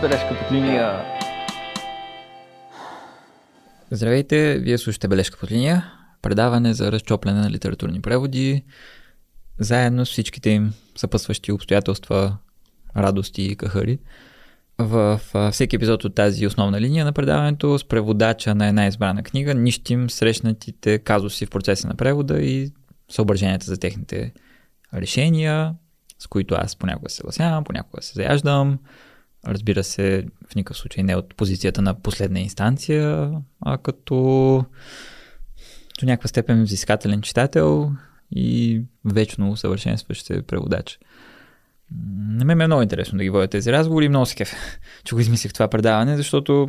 Бележка под линия. Здравейте, вие слушате Бележка под линия, предаване за разчопляне на литературни преводи, заедно с всичките им съпътстващи обстоятелства, радости и кахари. В всеки епизод от тази основна линия на предаването с преводача на една избрана книга нищим срещнатите казуси в процеса на превода и съображенията за техните решения, с които аз понякога се съгласявам, понякога се заяждам. Разбира се, в никакъв случай не от позицията на последна инстанция, а като до някаква степен взискателен читател и вечно усъвършенстващ се преводач. На мен е много интересно да ги водя тези разговори и много се че го измислих това предаване, защото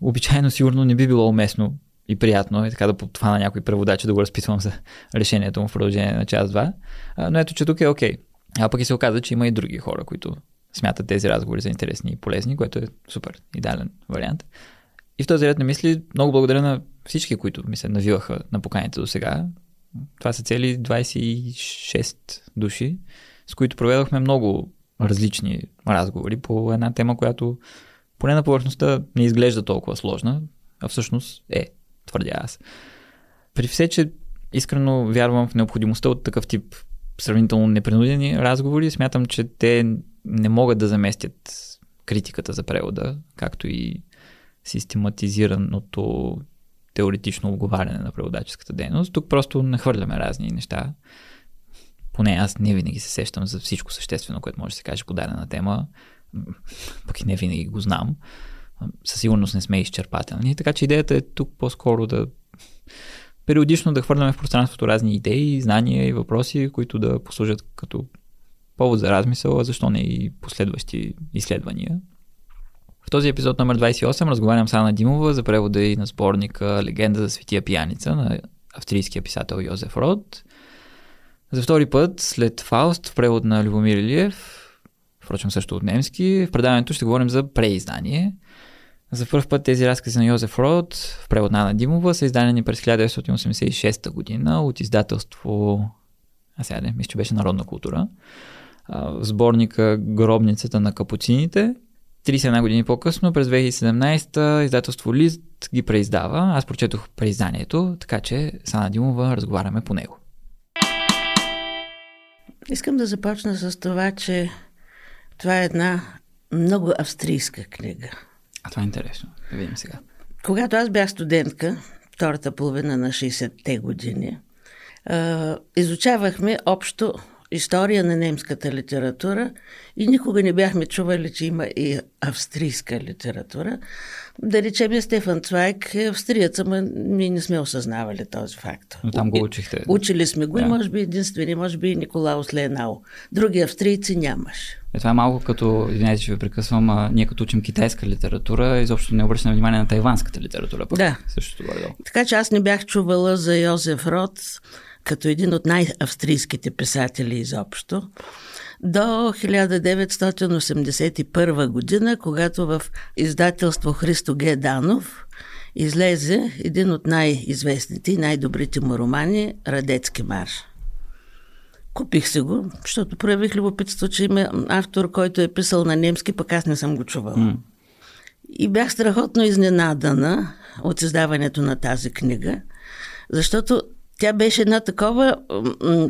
обичайно сигурно не би било уместно и приятно е така да това на някой преводач да го разписвам за решението му в продължение на час-два. Но ето, че тук е окей. Okay. А пък и се оказа, че има и други хора, които смятат тези разговори за интересни и полезни, което е супер, идеален вариант. И в този ред на мисли много благодаря на всички, които ми се навиваха на поканите до сега. Това са цели 26 души, с които проведохме много различни разговори по една тема, която поне на повърхността не изглежда толкова сложна, а всъщност е, твърдя аз. При все, че искрено вярвам в необходимостта от такъв тип сравнително непринудени разговори, смятам, че те не могат да заместят критиката за превода, както и систематизираното теоретично оговаряне на преводаческата дейност. Тук просто нахвърляме разни неща. Поне аз не винаги се сещам за всичко съществено, което може да се каже по дадена тема, пък и не винаги го знам. Със сигурност не сме изчерпателни, така че идеята е тук по-скоро да периодично да хвърляме в пространството разни идеи, знания и въпроси, които да послужат като повод за размисъл, а защо не и последващи изследвания. В този епизод номер 28 разговарям с Ана Димова за превода и на сборника Легенда за светия пияница на австрийския писател Йозеф Род. За втори път, след Фауст, в превод на Любомир Илиев, впрочем също от немски, в предаването ще говорим за преиздание. За първ път тези разкази на Йозеф Род, в превод на Ана Димова, са издадени през 1986 година от издателство, а сега не, мисля, че беше Народна култура в сборника Гробницата на капуцините. 31 години по-късно, през 2017 издателство Лист ги преиздава. Аз прочетох преизданието, така че с Ана Димова разговаряме по него. Искам да започна с това, че това е една много австрийска книга. А това е интересно. Да видим сега. Когато аз бях студентка, втората половина на 60-те години, изучавахме общо история на немската литература и никога не бяхме чували, че има и австрийска литература. Да речем, Стефан Цвайк е австриец, ама ние не сме осъзнавали този факт. Но там го учихте. Учили сме го да. и може би единствени, може би и Николаус Ленао. Други австрийци нямаш. Е, това е малко като, извинявайте, че ви прекъсвам, а, ние като учим китайска литература, изобщо не обръщаме внимание на тайванската литература. Пък. Да. Същото горе Така че аз не бях чувала за Йозеф Род като един от най-австрийските писатели изобщо, до 1981 година, когато в издателство Христо Г. Данов излезе един от най-известните и най-добрите му романи Радецки марш. Купих се го, защото проявих любопитство, че има автор, който е писал на немски, пък аз не съм го чувала. Mm. И бях страхотно изненадана от издаването на тази книга, защото тя беше една такова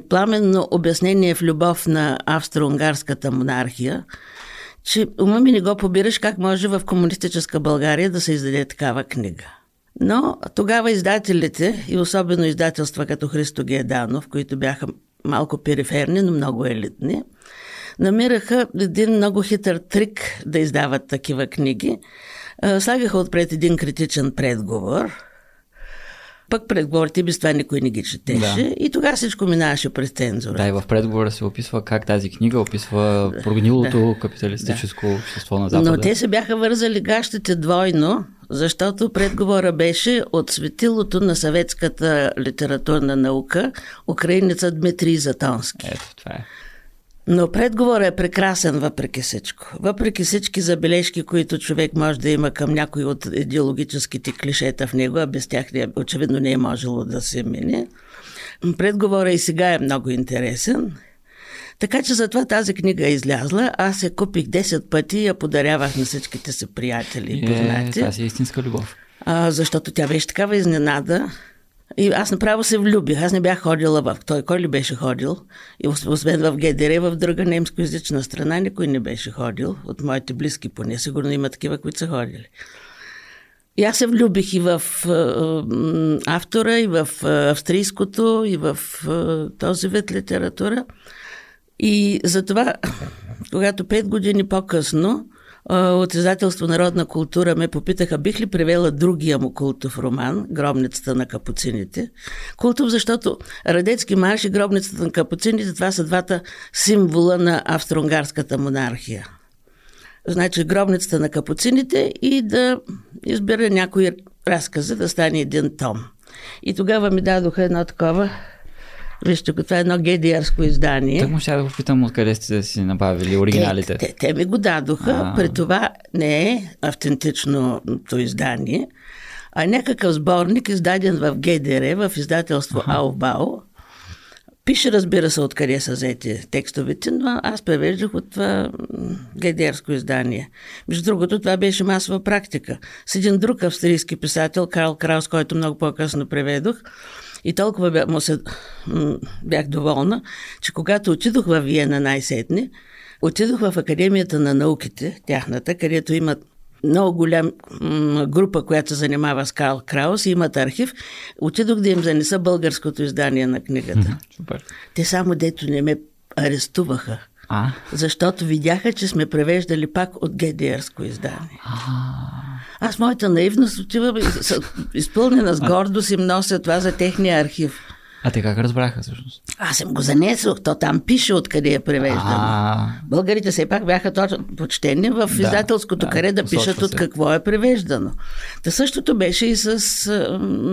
пламенно обяснение в любов на австро-унгарската монархия, че ума ми не го побираш как може в комунистическа България да се издаде такава книга. Но тогава издателите, и особено издателства като Христо Геданов, които бяха малко периферни, но много елитни, намираха един много хитър трик да издават такива книги. Слагаха отпред един критичен предговор – пък предговорите без това никой не ги четеше да. и тогава всичко минаваше през цензура. Да, и в предговора се описва как тази книга описва прогнилото да. капиталистическо да. общество на Запада. Но те се бяха вързали гащите двойно, защото предговора беше от светилото на съветската литературна наука, украинеца Дмитрий Затонски. Ето, това е. Но предговор е прекрасен въпреки всичко. Въпреки всички забележки, които човек може да има към някои от идеологическите клишета в него, а без тях не, очевидно не е можело да се мине. Предговора и сега е много интересен. Така че затова тази книга е излязла. Аз я купих 10 пъти и я подарявах на всичките си приятели и познати. Е, това си е истинска любов. А, защото тя беше такава изненада. И аз направо се влюбих. Аз не бях ходила в... Той кой ли беше ходил? И освен в ГДР, в друга немскоязична страна, никой не беше ходил. От моите близки поне. Сигурно има такива, които са ходили. И аз се влюбих и в автора, и в австрийското, и в този вид литература. И затова, когато пет години по-късно от издателство Народна култура ме попитаха бих ли превела другия му култов роман Гробницата на капуцините. Култов, защото Радецки марш и Гробницата на капуцините това са двата символа на австро-унгарската монархия. Значи гробницата на капуцините и да избера някои разкази да стане един том. И тогава ми дадоха едно такова Вижте, това е едно гедиарско издание. Так му ще да попитам откъде сте си набавили оригиналите. Те, те, те ми го дадоха. А... При това не е автентичното издание, а някакъв сборник, издаден в ГДР, в издателство Аубао. Пише, разбира се, откъде са взети текстовете, но аз превеждах от това гедерско издание. Между другото, това беше масова практика. С един друг австрийски писател, Карл Краус, който много по-късно преведох, и толкова му се, бях доволна, че когато отидох в Виена най-сетне, отидох в Академията на науките, тяхната, където имат много голям група, която се занимава с Карл Краус, имат архив. Отидох да им занеса българското издание на книгата. Супер. Те само дето не ме арестуваха. А? Защото видяха, че сме превеждали пак от ГДРско издание. А. Аз моята наивност отивам изпълнена с гордост им нося това за техния архив. А те как разбраха всъщност? Аз съм го занесох, то там пише откъде е превеждано. Българите все пак бяха точно почтени в да, издателското да, каре да пишат от какво е превеждано. Та същото беше и с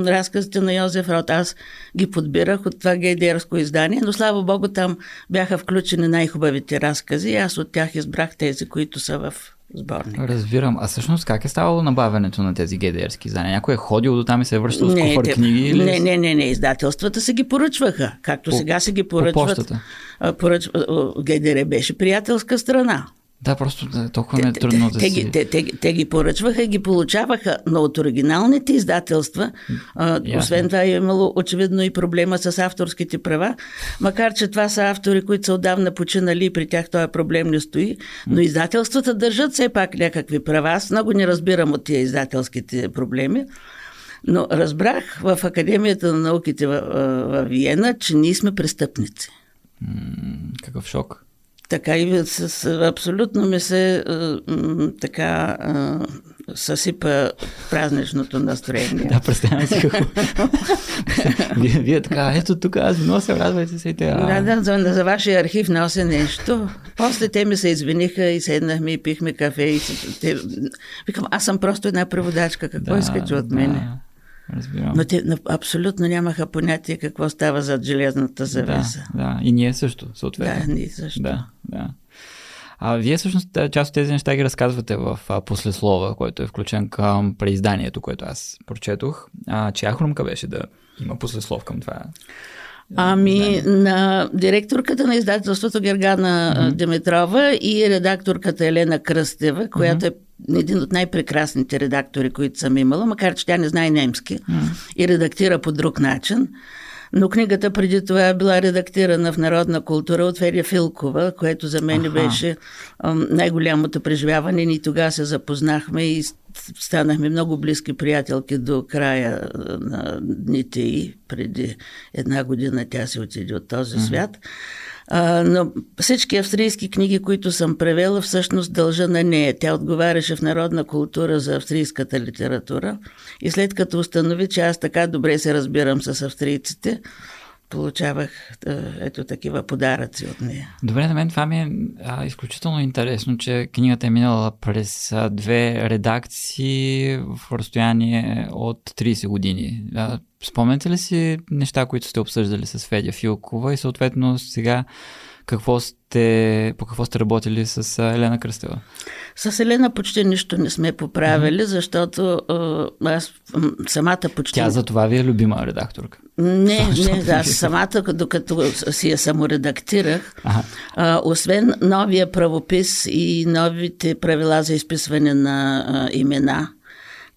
разказите на Йозеф Рот. Аз ги подбирах от това гейдерско издание, но слава богу там бяха включени най-хубавите разкази и аз от тях избрах тези, които са в сборник. Разбирам. А всъщност как е ставало набавянето на тези ГДРски издания? Някой е ходил до там и се е връщал не, с куфър те, книги? Или... Не, не, не, не. Издателствата се ги поръчваха. Както по, сега се ги поръчват. По поръч... ГДР беше приятелска страна. Да, просто да, толкова не е трудно да те, си... Те, те, те, те ги поръчваха и ги получаваха, но от оригиналните издателства, а, освен това е имало очевидно и проблема с авторските права, макар че това са автори, които са отдавна починали и при тях този проблем не стои, но издателствата държат все пак някакви права. Аз много не разбирам от тия издателските проблеми. Но разбрах в Академията на науките в, в Виена, че ние сме престъпници. М- какъв шок така и с, абсолютно ми се така съсипа празничното настроение. Да, представям си какво. вие, вие така, ето тук аз нося, радвайте се и те. Да, да, за, за вашия архив нося нещо. После те ми се извиниха и седнахме и пихме кафе. И те... Викам, аз съм просто една преводачка, какво да, искате от мене? Разбирам. Но те абсолютно нямаха понятие какво става зад железната завеса. Да, да. и ние също, съответно. Да, ние също. Да, да. А вие всъщност част от тези неща ги разказвате в а, послеслова, който е включен към преизданието, което аз прочетох. А, чия хрумка беше да има послеслов към това? Ами, на директорката на издателството Гергана mm-hmm. Димитрова и редакторката Елена Кръстева, която mm-hmm. е един от най-прекрасните редактори, които съм имала, макар че тя не знае немски mm-hmm. и редактира по друг начин. Но книгата преди това е била редактирана в Народна култура от Ферия Филкова, което за мен Аха. беше най-голямото преживяване. Ние тогава се запознахме и станахме много близки приятелки до края на дните и преди една година тя се отиде от този свят. А, но всички австрийски книги, които съм превела, всъщност дължа на нея. Тя отговаряше в Народна култура за австрийската литература. И след като установи, че аз така добре се разбирам с австрийците, получавах ето такива подаръци от нея. Добре, на мен това ми е а, изключително интересно, че книгата е минала през а, две редакции в разстояние от 30 години. А, спомняте ли си неща, които сте обсъждали с Федя Филкова и съответно сега какво сте, по какво сте работили с Елена Кръстева? С Елена почти нищо не сме поправили, mm-hmm. защото аз самата почти... Тя за това ви е любима редакторка? Не, не, аз самата, докато си я саморедактирах, ага. а, освен новия правопис и новите правила за изписване на а, имена,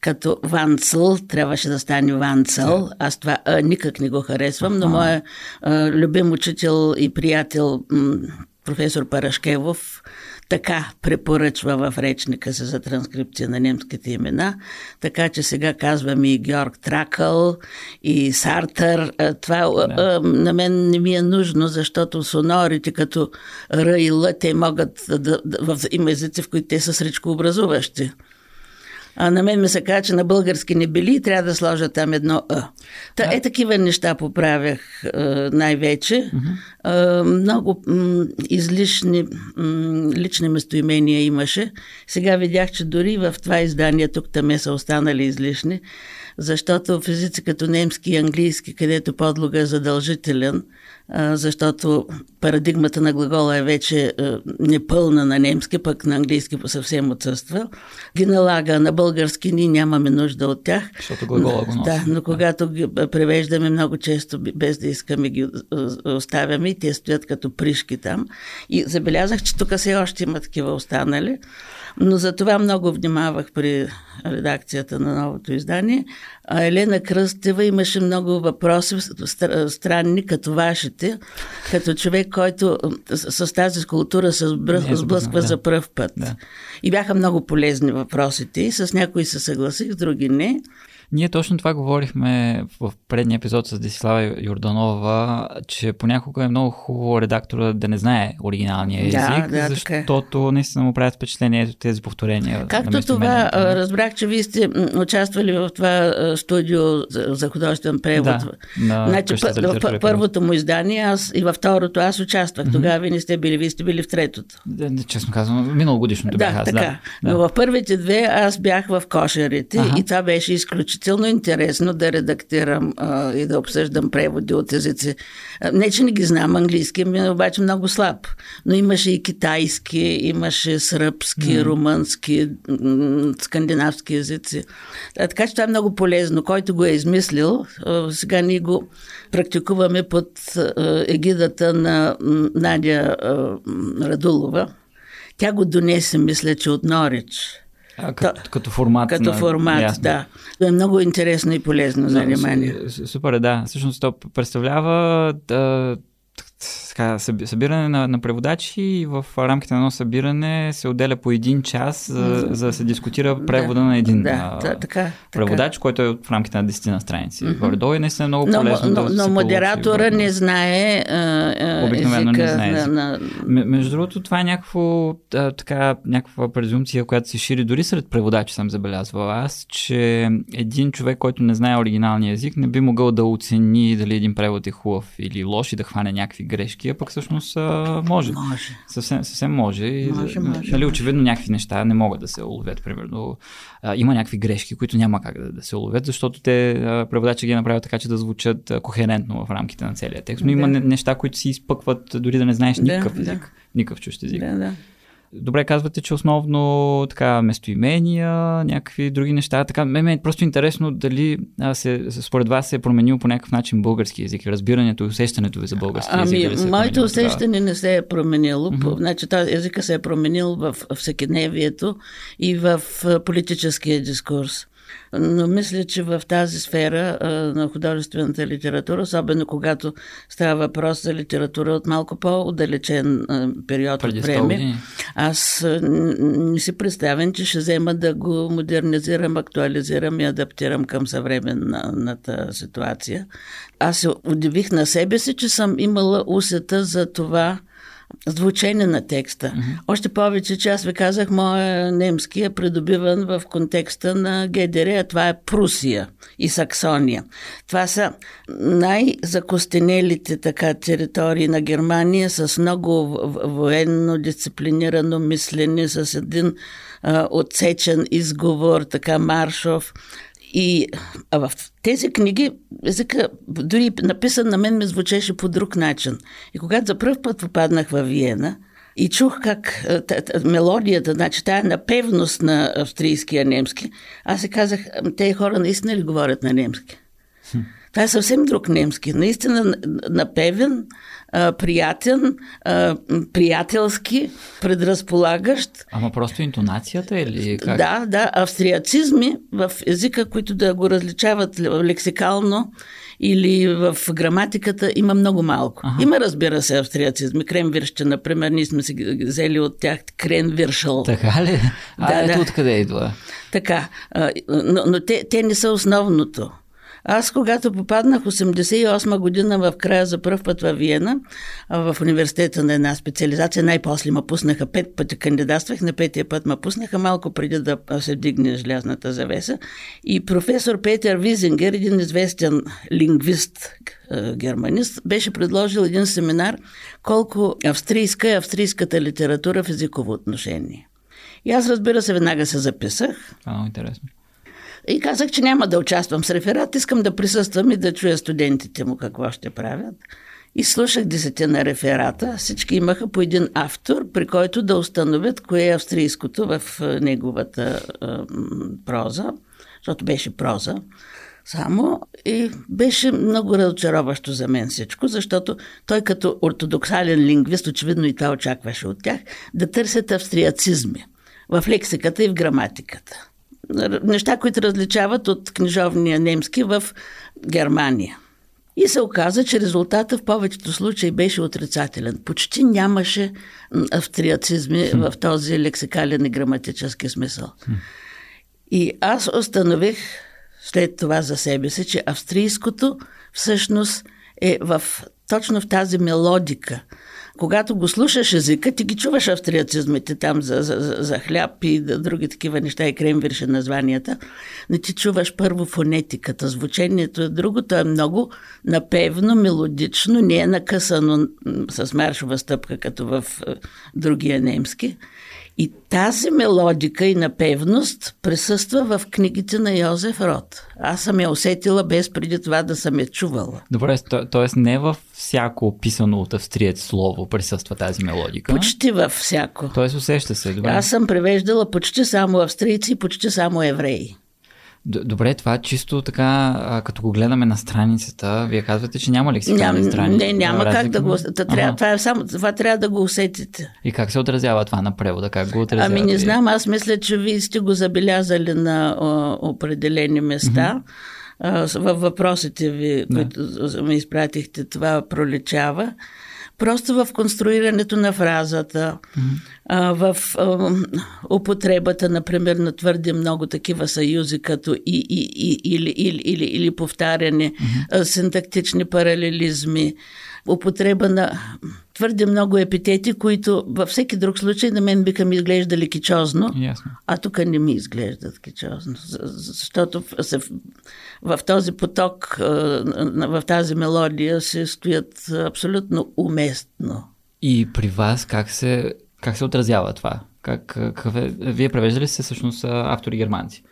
като Ванцъл, трябваше да стане Ванцъл. Аз това а, никак не го харесвам, но моя а, любим учител и приятел м, професор Парашкевов така препоръчва в речника си за транскрипция на немските имена, така че сега казвам и Георг Тракъл, и Сартър. Това да. на мен не ми е нужно, защото сонорите като Р и Л, те могат да, да, в, има езици, в които те са сречко образуващи. А на мен ми се каза, че на български не били и трябва да сложа там едно А. Та, е такива неща поправях най-вече. Uh-huh. много м- излишни м- лични местоимения имаше. Сега видях, че дори в това издание тук там са останали излишни, защото в езици като немски и английски, където подлога е задължителен, защото парадигмата на глагола е вече непълна на немски, пък на английски съвсем отсъства. Ги налага на български, ние нямаме нужда от тях. Защото глагола го носи. Да, но когато ги превеждаме много често, без да искаме ги оставяме и те стоят като пришки там. И забелязах, че тук все още има такива останали. Но за това много внимавах при редакцията на новото издание. А Елена Кръстева имаше много въпроси, странни като вашите, като човек, който с тази култура се сблъсква да. за пръв път. Да. И бяха много полезни въпросите. С някои се съгласих, с други не. Ние точно това говорихме в предния епизод с Десислава Йорданова, че понякога е много хубаво редактора да не знае оригиналния език, да, да, е. защото е. наистина му правят впечатление тези повторения. Както това, мен. разбрах, че вие сте участвали в това студио за художествен превод. Да, на значи, пър, първото му издание аз и във второто аз участвах. Mm-hmm. Тогава вие не сте били, вие сте били в третото. Да, честно казвам, миналогодишното да, бях аз. Така. Да, Но в първите две аз бях в кошерите ага. и това беше изключително изключително интересно да редактирам а, и да обсъждам преводи от езици. Не, че не ги знам английски, ми е обаче много слаб. Но имаше и китайски, имаше сръбски, mm. румънски, скандинавски езици. А, така че това е много полезно. Който го е измислил, а, сега ние го практикуваме под а, егидата на Надя а, Радулова. Тя го донесе, мисля, че от Норич. А, като, като формат. Като на... формат, Ясно. да. е много интересно и полезно за занимание. Супер, да. Всъщност то представлява да, така, събиране на, на преводачи и в рамките на едно събиране се отделя по един час, за, за да се дискутира превода да, на един да, а, така, преводач, така. който е в рамките на 10 на страници. Mm-hmm. Горе-долу и наистина е много полезно но, да Но, но модератора получи, не знае а, Обикновено не знае. На, на... Между другото, това е някакво, а, така, някаква презумпция, която се шири дори сред преводачи, съм забелязвал аз, че един човек, който не знае оригиналния език, не би могъл да оцени дали един превод е хубав или лош и да хване някакви грешки, а пък всъщност а, може. Може. Съвсем, съвсем може. И, може, може. Нали, очевидно някакви неща не могат да се уловят. Примерно а, има някакви грешки, които няма как да, да се уловят, защото те преводачи ги направят така, че да звучат а, кохерентно в рамките на целия текст. Но да. има неща, които си изпъкват дори да не знаеш никакъв да, език. Да. Никакъв чущ език. Да, да. Добре казвате, че основно така местоимения, някакви други неща. Така, ме, ме е просто интересно дали а, се, според вас се е променил по някакъв начин български язик, разбирането и усещането ви за български ами, език. Ами, моето усещане не се е променило. Mm-hmm. Значи, този езика се е променил в всекидневието и в политическия дискурс. Но мисля, че в тази сфера а, на художествената литература, особено когато става въпрос за литература от малко по-удалечен а, период Преди от време, аз не си представям, че ще взема да го модернизирам, актуализирам и адаптирам към съвременната ситуация. Аз се удивих на себе си, че съм имала усета за това, звучение на текста. Mm-hmm. Още повече, че аз ви казах, моя немски е придобиван в контекста на ГДР, а това е Прусия и Саксония. Това са най-закостенелите така територии на Германия с много военно дисциплинирано мислене, с един а, отсечен изговор, така маршов И а в тези книги езика, дори написан на мен, ме звучеше по друг начин. И когато за първ път попаднах в Виена и чух как мелодията, значи тая напевност на австрийския немски, аз се казах, тези хора наистина ли говорят на немски? Това е съвсем друг немски. Наистина напевен, приятен, приятелски, предразполагащ. Ама просто интонацията или как? Да, да, австриацизми в езика, които да го различават лексикално или в граматиката има много малко. Ага. Има, разбира се, австриацизми. Кремвирще, например, ние сме си взели от тях кренвиршъл. Така ли? А, да, ето да. откъде идва. Така, но, но те, те не са основното. Аз, когато попаднах 88 година в края за първ път във Виена, в университета на една специализация, най-после ме пуснаха пет пъти, кандидатствах, на петия път ме пуснаха малко преди да се вдигне желязната завеса. И професор Петър Визингер, един известен лингвист, германист, беше предложил един семинар колко австрийска е австрийската литература в езиково отношение. И аз, разбира се, веднага се записах. А, интересно. И казах, че няма да участвам с реферат, искам да присъствам и да чуя студентите му какво ще правят. И слушах десетина реферата. Всички имаха по един автор, при който да установят кое е австрийското в неговата проза, защото беше проза само и беше много разочароващо за мен всичко, защото той като ортодоксален лингвист, очевидно и това очакваше от тях, да търсят австриацизми в лексиката и в граматиката неща, които различават от книжовния немски в Германия. И се оказа, че резултата в повечето случаи беше отрицателен. Почти нямаше австриацизми в този лексикален и граматически смисъл. И аз установих след това за себе си, че австрийското всъщност е в, точно в тази мелодика – когато го слушаш езика, ти ги чуваш австриацизмите там за, за, за хляб и други такива неща и кремвирше названията, но ти чуваш първо фонетиката, звучението е другото е много напевно, мелодично, не е накъсано с маршова стъпка, като в е, другия немски. И тази мелодика и напевност присъства в книгите на Йозеф Рот. Аз съм я усетила без преди това да съм я чувала. Добре, т.е. не във всяко описано от австриец слово присъства тази мелодика? Почти във всяко. Тоест усеща се, добре. Аз съм превеждала почти само австрийци и почти само евреи. Добре, това чисто така, като го гледаме на страницата, вие казвате, че няма лексикални Ням, страници. Не, няма как да го... Трябва, това, е само, това трябва да го усетите. И как се отразява това на превода? Как го отразява? Ами не знам, аз мисля, че вие сте го забелязали на о, определени места. Mm-hmm. Във въпросите ви, да. които ми изпратихте, това проличава просто в конструирането на фразата, mm-hmm. в употребата, например, на твърде много такива съюзи, като и, и, и или, или, или, или повтаряне, mm-hmm. синтактични паралелизми, употреба на твърде много епитети, които във всеки друг случай на мен биха ми изглеждали кичозно, Yes. а тук не ми изглеждат кичозно, защото в, в този поток, в тази мелодия се стоят абсолютно уместно. И при вас как се, как се отразява това? Как, как, вие превеждали се всъщност автори германци?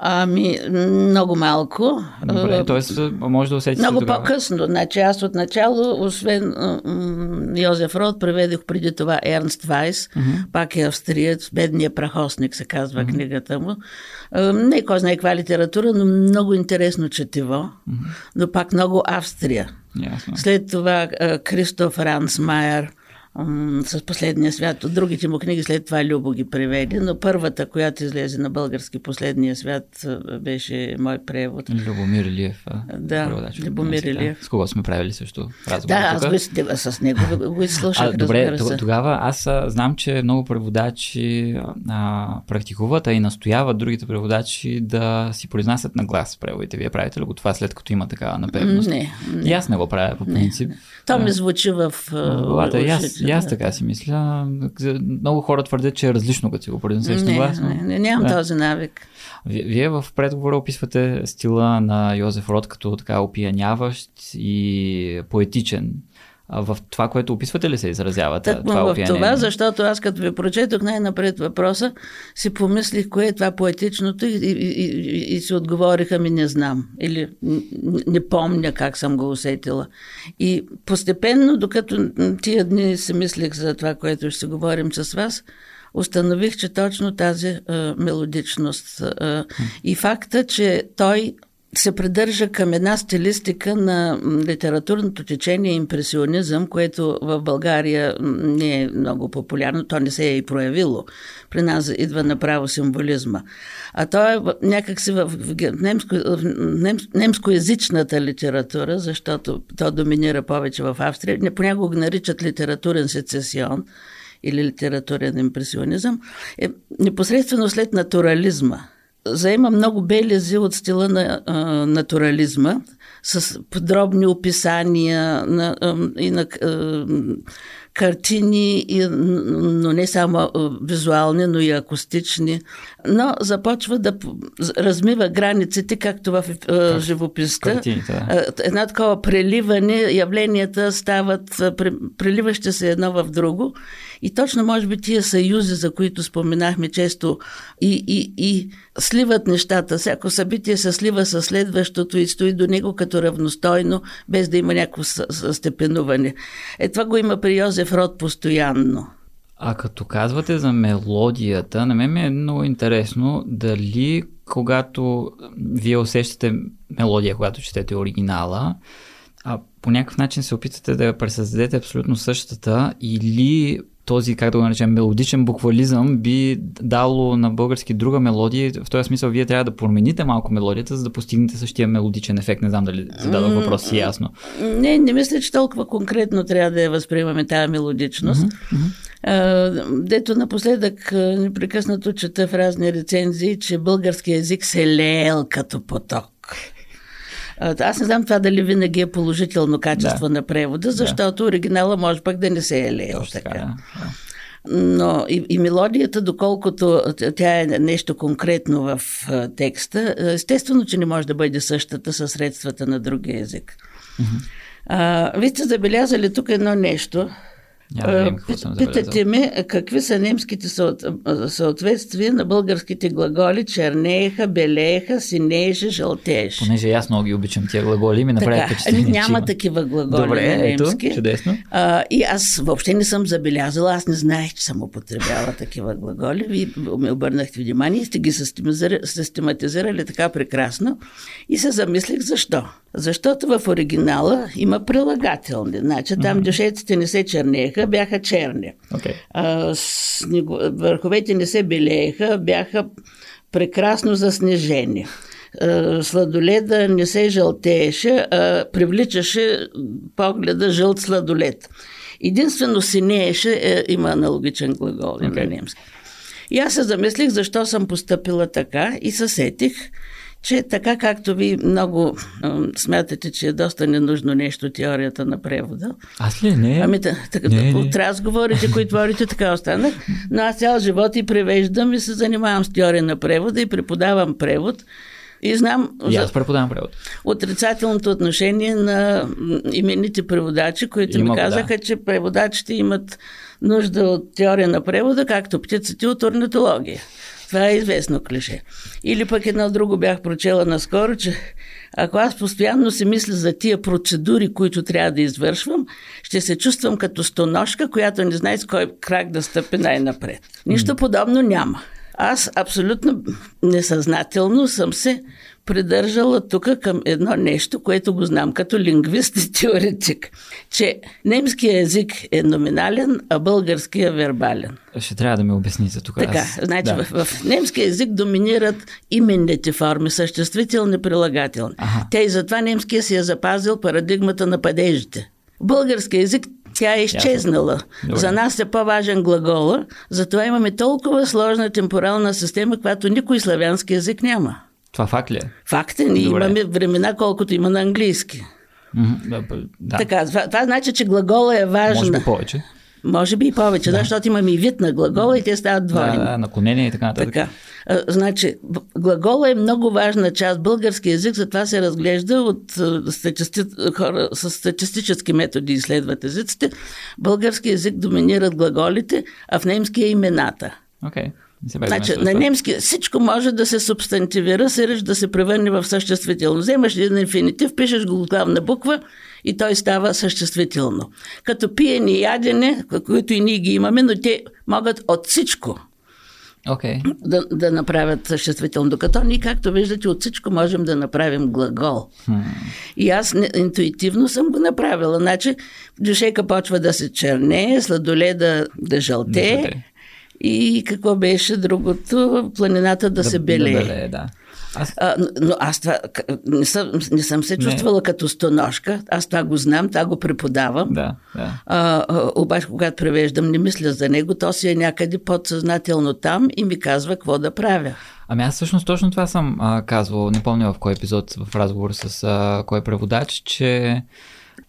Ами, много малко. Добре, т.е. може да усетите Много тогава. по-късно. Значи аз отначало, освен Йозеф Род, преведох преди това Ернст Вайс, mm-hmm. пак е австриец, бедния прахосник се казва mm-hmm. книгата му. Не кой знае каква литература, но много интересно четиво, mm-hmm. но пак много Австрия. Ясно. След това Кристоф Рансмайер, с последния свят. От другите му книги след това Любо ги преведе, но първата, която излезе на български последния свят, беше мой превод. Любомир Илиев. Да, Любомир Илиев. С кого сме правили също разговор Да, аз го, с него го изслушах, а, Добре, тогава аз знам, че много преводачи а, практикуват, а и настояват другите преводачи да си произнасят на глас преводите. Вие правите ли го това след като има такава напевност? Не. не. И аз не го правя по принцип. Не. То ми звучи в... Главата, и аз, и аз така си мисля. Много хора твърдят, че е различно, като си го произнесеш на глас. Не, не, нямам да. този навик. Вие в предговора описвате стила на Йозеф Род като така опияняващ и поетичен. А в това, което описвате ли се изразява так, това в опиянение? това, защото аз като ви прочетох най-напред въпроса, си помислих кое е това поетичното и, и, и, и, си отговориха ми не знам или не помня как съм го усетила. И постепенно, докато тия дни си мислех за това, което ще говорим с вас, установих, че точно тази а, мелодичност а, и факта, че той се придържа към една стилистика на литературното течение импресионизъм, което в България не е много популярно, то не се е и проявило. При нас идва направо символизма. А то е някакси в, немско, в немско, немскоязичната литература, защото то доминира повече в Австрия. Понякога го наричат литературен сецесион или литературен импресионизъм, е непосредствено след натурализма – заема много белези от стила на а, натурализма, с подробни описания на, а, и на а, картини, и, но не само визуални, но и акустични. Но започва да размива границите, както в а, живописта. Да. Една такова преливане, явленията стават преливащи се едно в друго. И точно, може би, тия съюзи, за които споменахме често, и, и, и сливат нещата. Всяко събитие се слива с следващото и стои до него като равностойно, без да има някакво степенуване. Е, това го има при Йозеф Род постоянно. А като казвате за мелодията, на мен ми е много интересно дали когато вие усещате мелодия, когато четете оригинала, а по някакъв начин се опитате да я пресъздадете абсолютно същата или този, как да го наречем, мелодичен буквализъм би дало на български друга мелодия. В този смисъл вие трябва да промените малко мелодията, за да постигнете същия мелодичен ефект. Не знам дали зададох въпрос си ясно. Не, не мисля, че толкова конкретно трябва да я възприемаме тази мелодичност. Mm-hmm. дето напоследък непрекъснато чета в разни рецензии, че български язик се леел като поток. Аз не знам това дали винаги е положително качество да. на превода, защото да. оригинала може пък да не се е леял така. така. Да. Но и, и мелодията, доколкото тя е нещо конкретно в текста, естествено, че не може да бъде същата със средствата на другия език. Mm-hmm. А, вие сте забелязали тук едно нещо – няма Питате ме какви са немските съответствия на българските глаголи чернееха, белееха, синееше, жълтееше. Понеже аз много ги обичам тия глаголи, ми направи впечатление. Няма такива глаголи Добре, на немски. Ето, чудесно. А, и аз въобще не съм забелязала, аз не знаех, че съм употребяла такива глаголи. Вие ми обърнахте внимание и сте ги систематизирали така прекрасно. И се замислих защо. Защото в оригинала има прилагателни. Значи там mm-hmm. дюшеците не се чернееха, бяха черни. Okay. А, снего... Върховете не се белееха, бяха прекрасно заснежени. А, сладоледа не се жълтееше, а привличаше погледа жълт сладолед. Единствено синееше, е, има аналогичен глагол okay. на немски. И аз се замислих защо съм поступила така и се сетих, че така както ви много смятате, че е доста ненужно нещо теорията на превода. Аз ли? Не. Ами, така, не, от не. разговорите, които творите, така останах. Но аз цял живот и превеждам и се занимавам с теория на превода и преподавам превод. И знам и аз преподавам превод. отрицателното отношение на имените преводачи, които ми казаха, да. че преводачите имат нужда от теория на превода, както птиците от орнитология. Това е известно клише. Или пък едно друго бях прочела наскоро, че ако аз постоянно си мисля за тия процедури, които трябва да извършвам, ще се чувствам като стоношка, която не знае с кой крак да стъпи най-напред. Нищо подобно няма. Аз абсолютно несъзнателно съм се придържала тук към едно нещо, което го знам като лингвист и теоретик, че немския език е номинален, а българския вербален. Ще трябва да ми обясните тук. Така, аз... значи да. в, в немския език доминират именните форми, съществителни, прилагателни. Ага. Те и затова немския си е запазил парадигмата на падежите. В български език тя е изчезнала. Добре. За нас е по-важен глагола, затова имаме толкова сложна темпорална система, която никой славянски език няма. Това факт ли е? Факт е. Ние имаме времена, колкото има на английски. Да. Така, това, това значи, че глагола е важна. Може би повече. Може би и повече, да. защото имаме и вид на глагола и те стават двойни. Да, да, наклонение и така нататък. Така. А, значи, глагола е много важна част. Български язик затова се разглежда от статисти... хора с статистически методи изследват езиците. Български язик доминират глаголите, а в немски е имената. Okay. Значи, на немски всичко може да се субстантивира, се да се превърне в съществително. Вземаш един инфинитив, пишеш го главна буква и той става съществително. Като пиене и ядене, които и ние ги имаме, но те могат от всичко okay. да, да направят съществително. Докато ние, както виждате, от всичко можем да направим глагол. Hmm. И аз не, интуитивно съм го направила. Значи, дюшека почва да се черне, сладоле да, да жълте. И какво беше другото? Планината да, да се белее. Да, белее, да. Аз... А, но аз това не съм, не съм се чувствала не. като стоношка. Аз това го знам, това го преподавам. Да, да. А, обаче, когато превеждам, не мисля за него, то си е някъде подсъзнателно там и ми казва какво да правя. Ами аз всъщност точно това съм а, казвал, не помня в кой епизод в разговор с а, кой преводач, че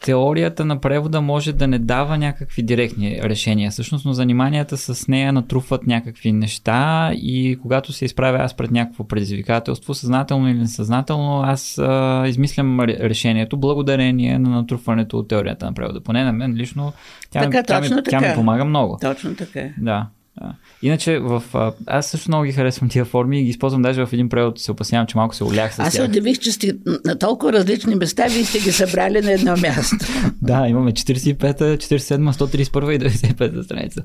теорията на превода може да не дава някакви директни решения. Всъщност, но заниманията с нея натрупват някакви неща и когато се изправя аз пред някакво предизвикателство, съзнателно или несъзнателно, аз а, измислям решението благодарение на натрупването от теорията на превода. Поне на мен лично тя, така, тя, ми, тя ми помага много. Точно така. Да. Да. Иначе в, аз също много ги харесвам тия форми и ги използвам даже в един превод. Се опасявам, че малко се олях с Аз се удивих, че сте на толкова различни места, вие сте ги събрали на едно място. да, имаме 45-та, 47-та, 131 и 95-та страница.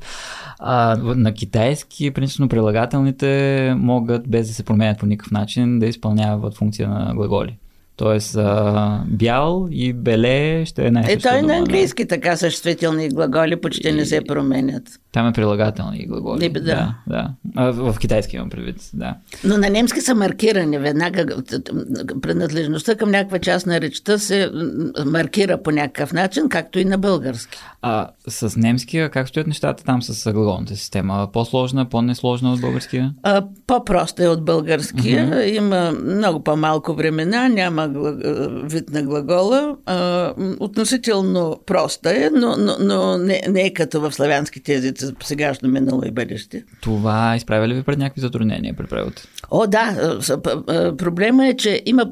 А, на китайски, принципно прилагателните могат, без да се променят по никакъв начин, да изпълняват функция на глаголи. Тоест, а, бял и беле ще е най Е, той на английски така съществителни глаголи почти не се променят. Там е прилагателни глаголи. Не, да. да, да. А, в, в китайски имам предвид, да. Но на немски са маркирани веднага. Принадлежността към някаква част на речта се маркира по някакъв начин, както и на български. А с немския как стоят нещата там с глаголната система? По-сложна, по-несложна от българския? А, по-проста е от българския. Uh-huh. Има много по-малко времена, няма вид на глагола. А, относително проста е, но, но, но не, не е като в славянските езици сегашно минало и бъдеще. Това изправя ли ви пред някакви затруднения при превод? О, да. Проблема е, че има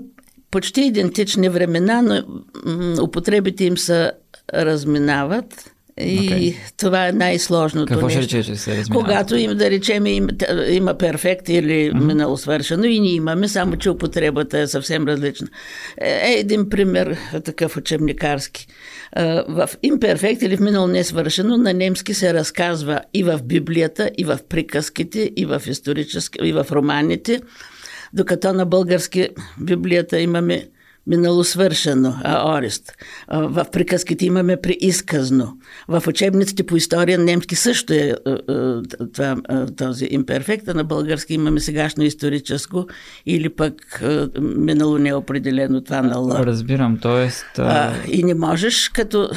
почти идентични времена, но употребите им са разминават. И okay. това е най-сложното Какво нещо. ще рече, че се разминават? Когато им, да речем, им, има перфект или uh-huh. минало свършено и ние имаме, само че употребата е съвсем различна. Е, е един пример, такъв учебникарски. В имперфект или в минало несвършено на немски се разказва и в Библията, и в приказките, и в исторически, и в романите, докато на български Библията имаме минало свършено, а. В приказките имаме приизказно. В учебниците по история немски също е това, този имперфект, а на български имаме сегашно историческо или пък минало неопределено това на Л. Разбирам, т.е. И не можеш, като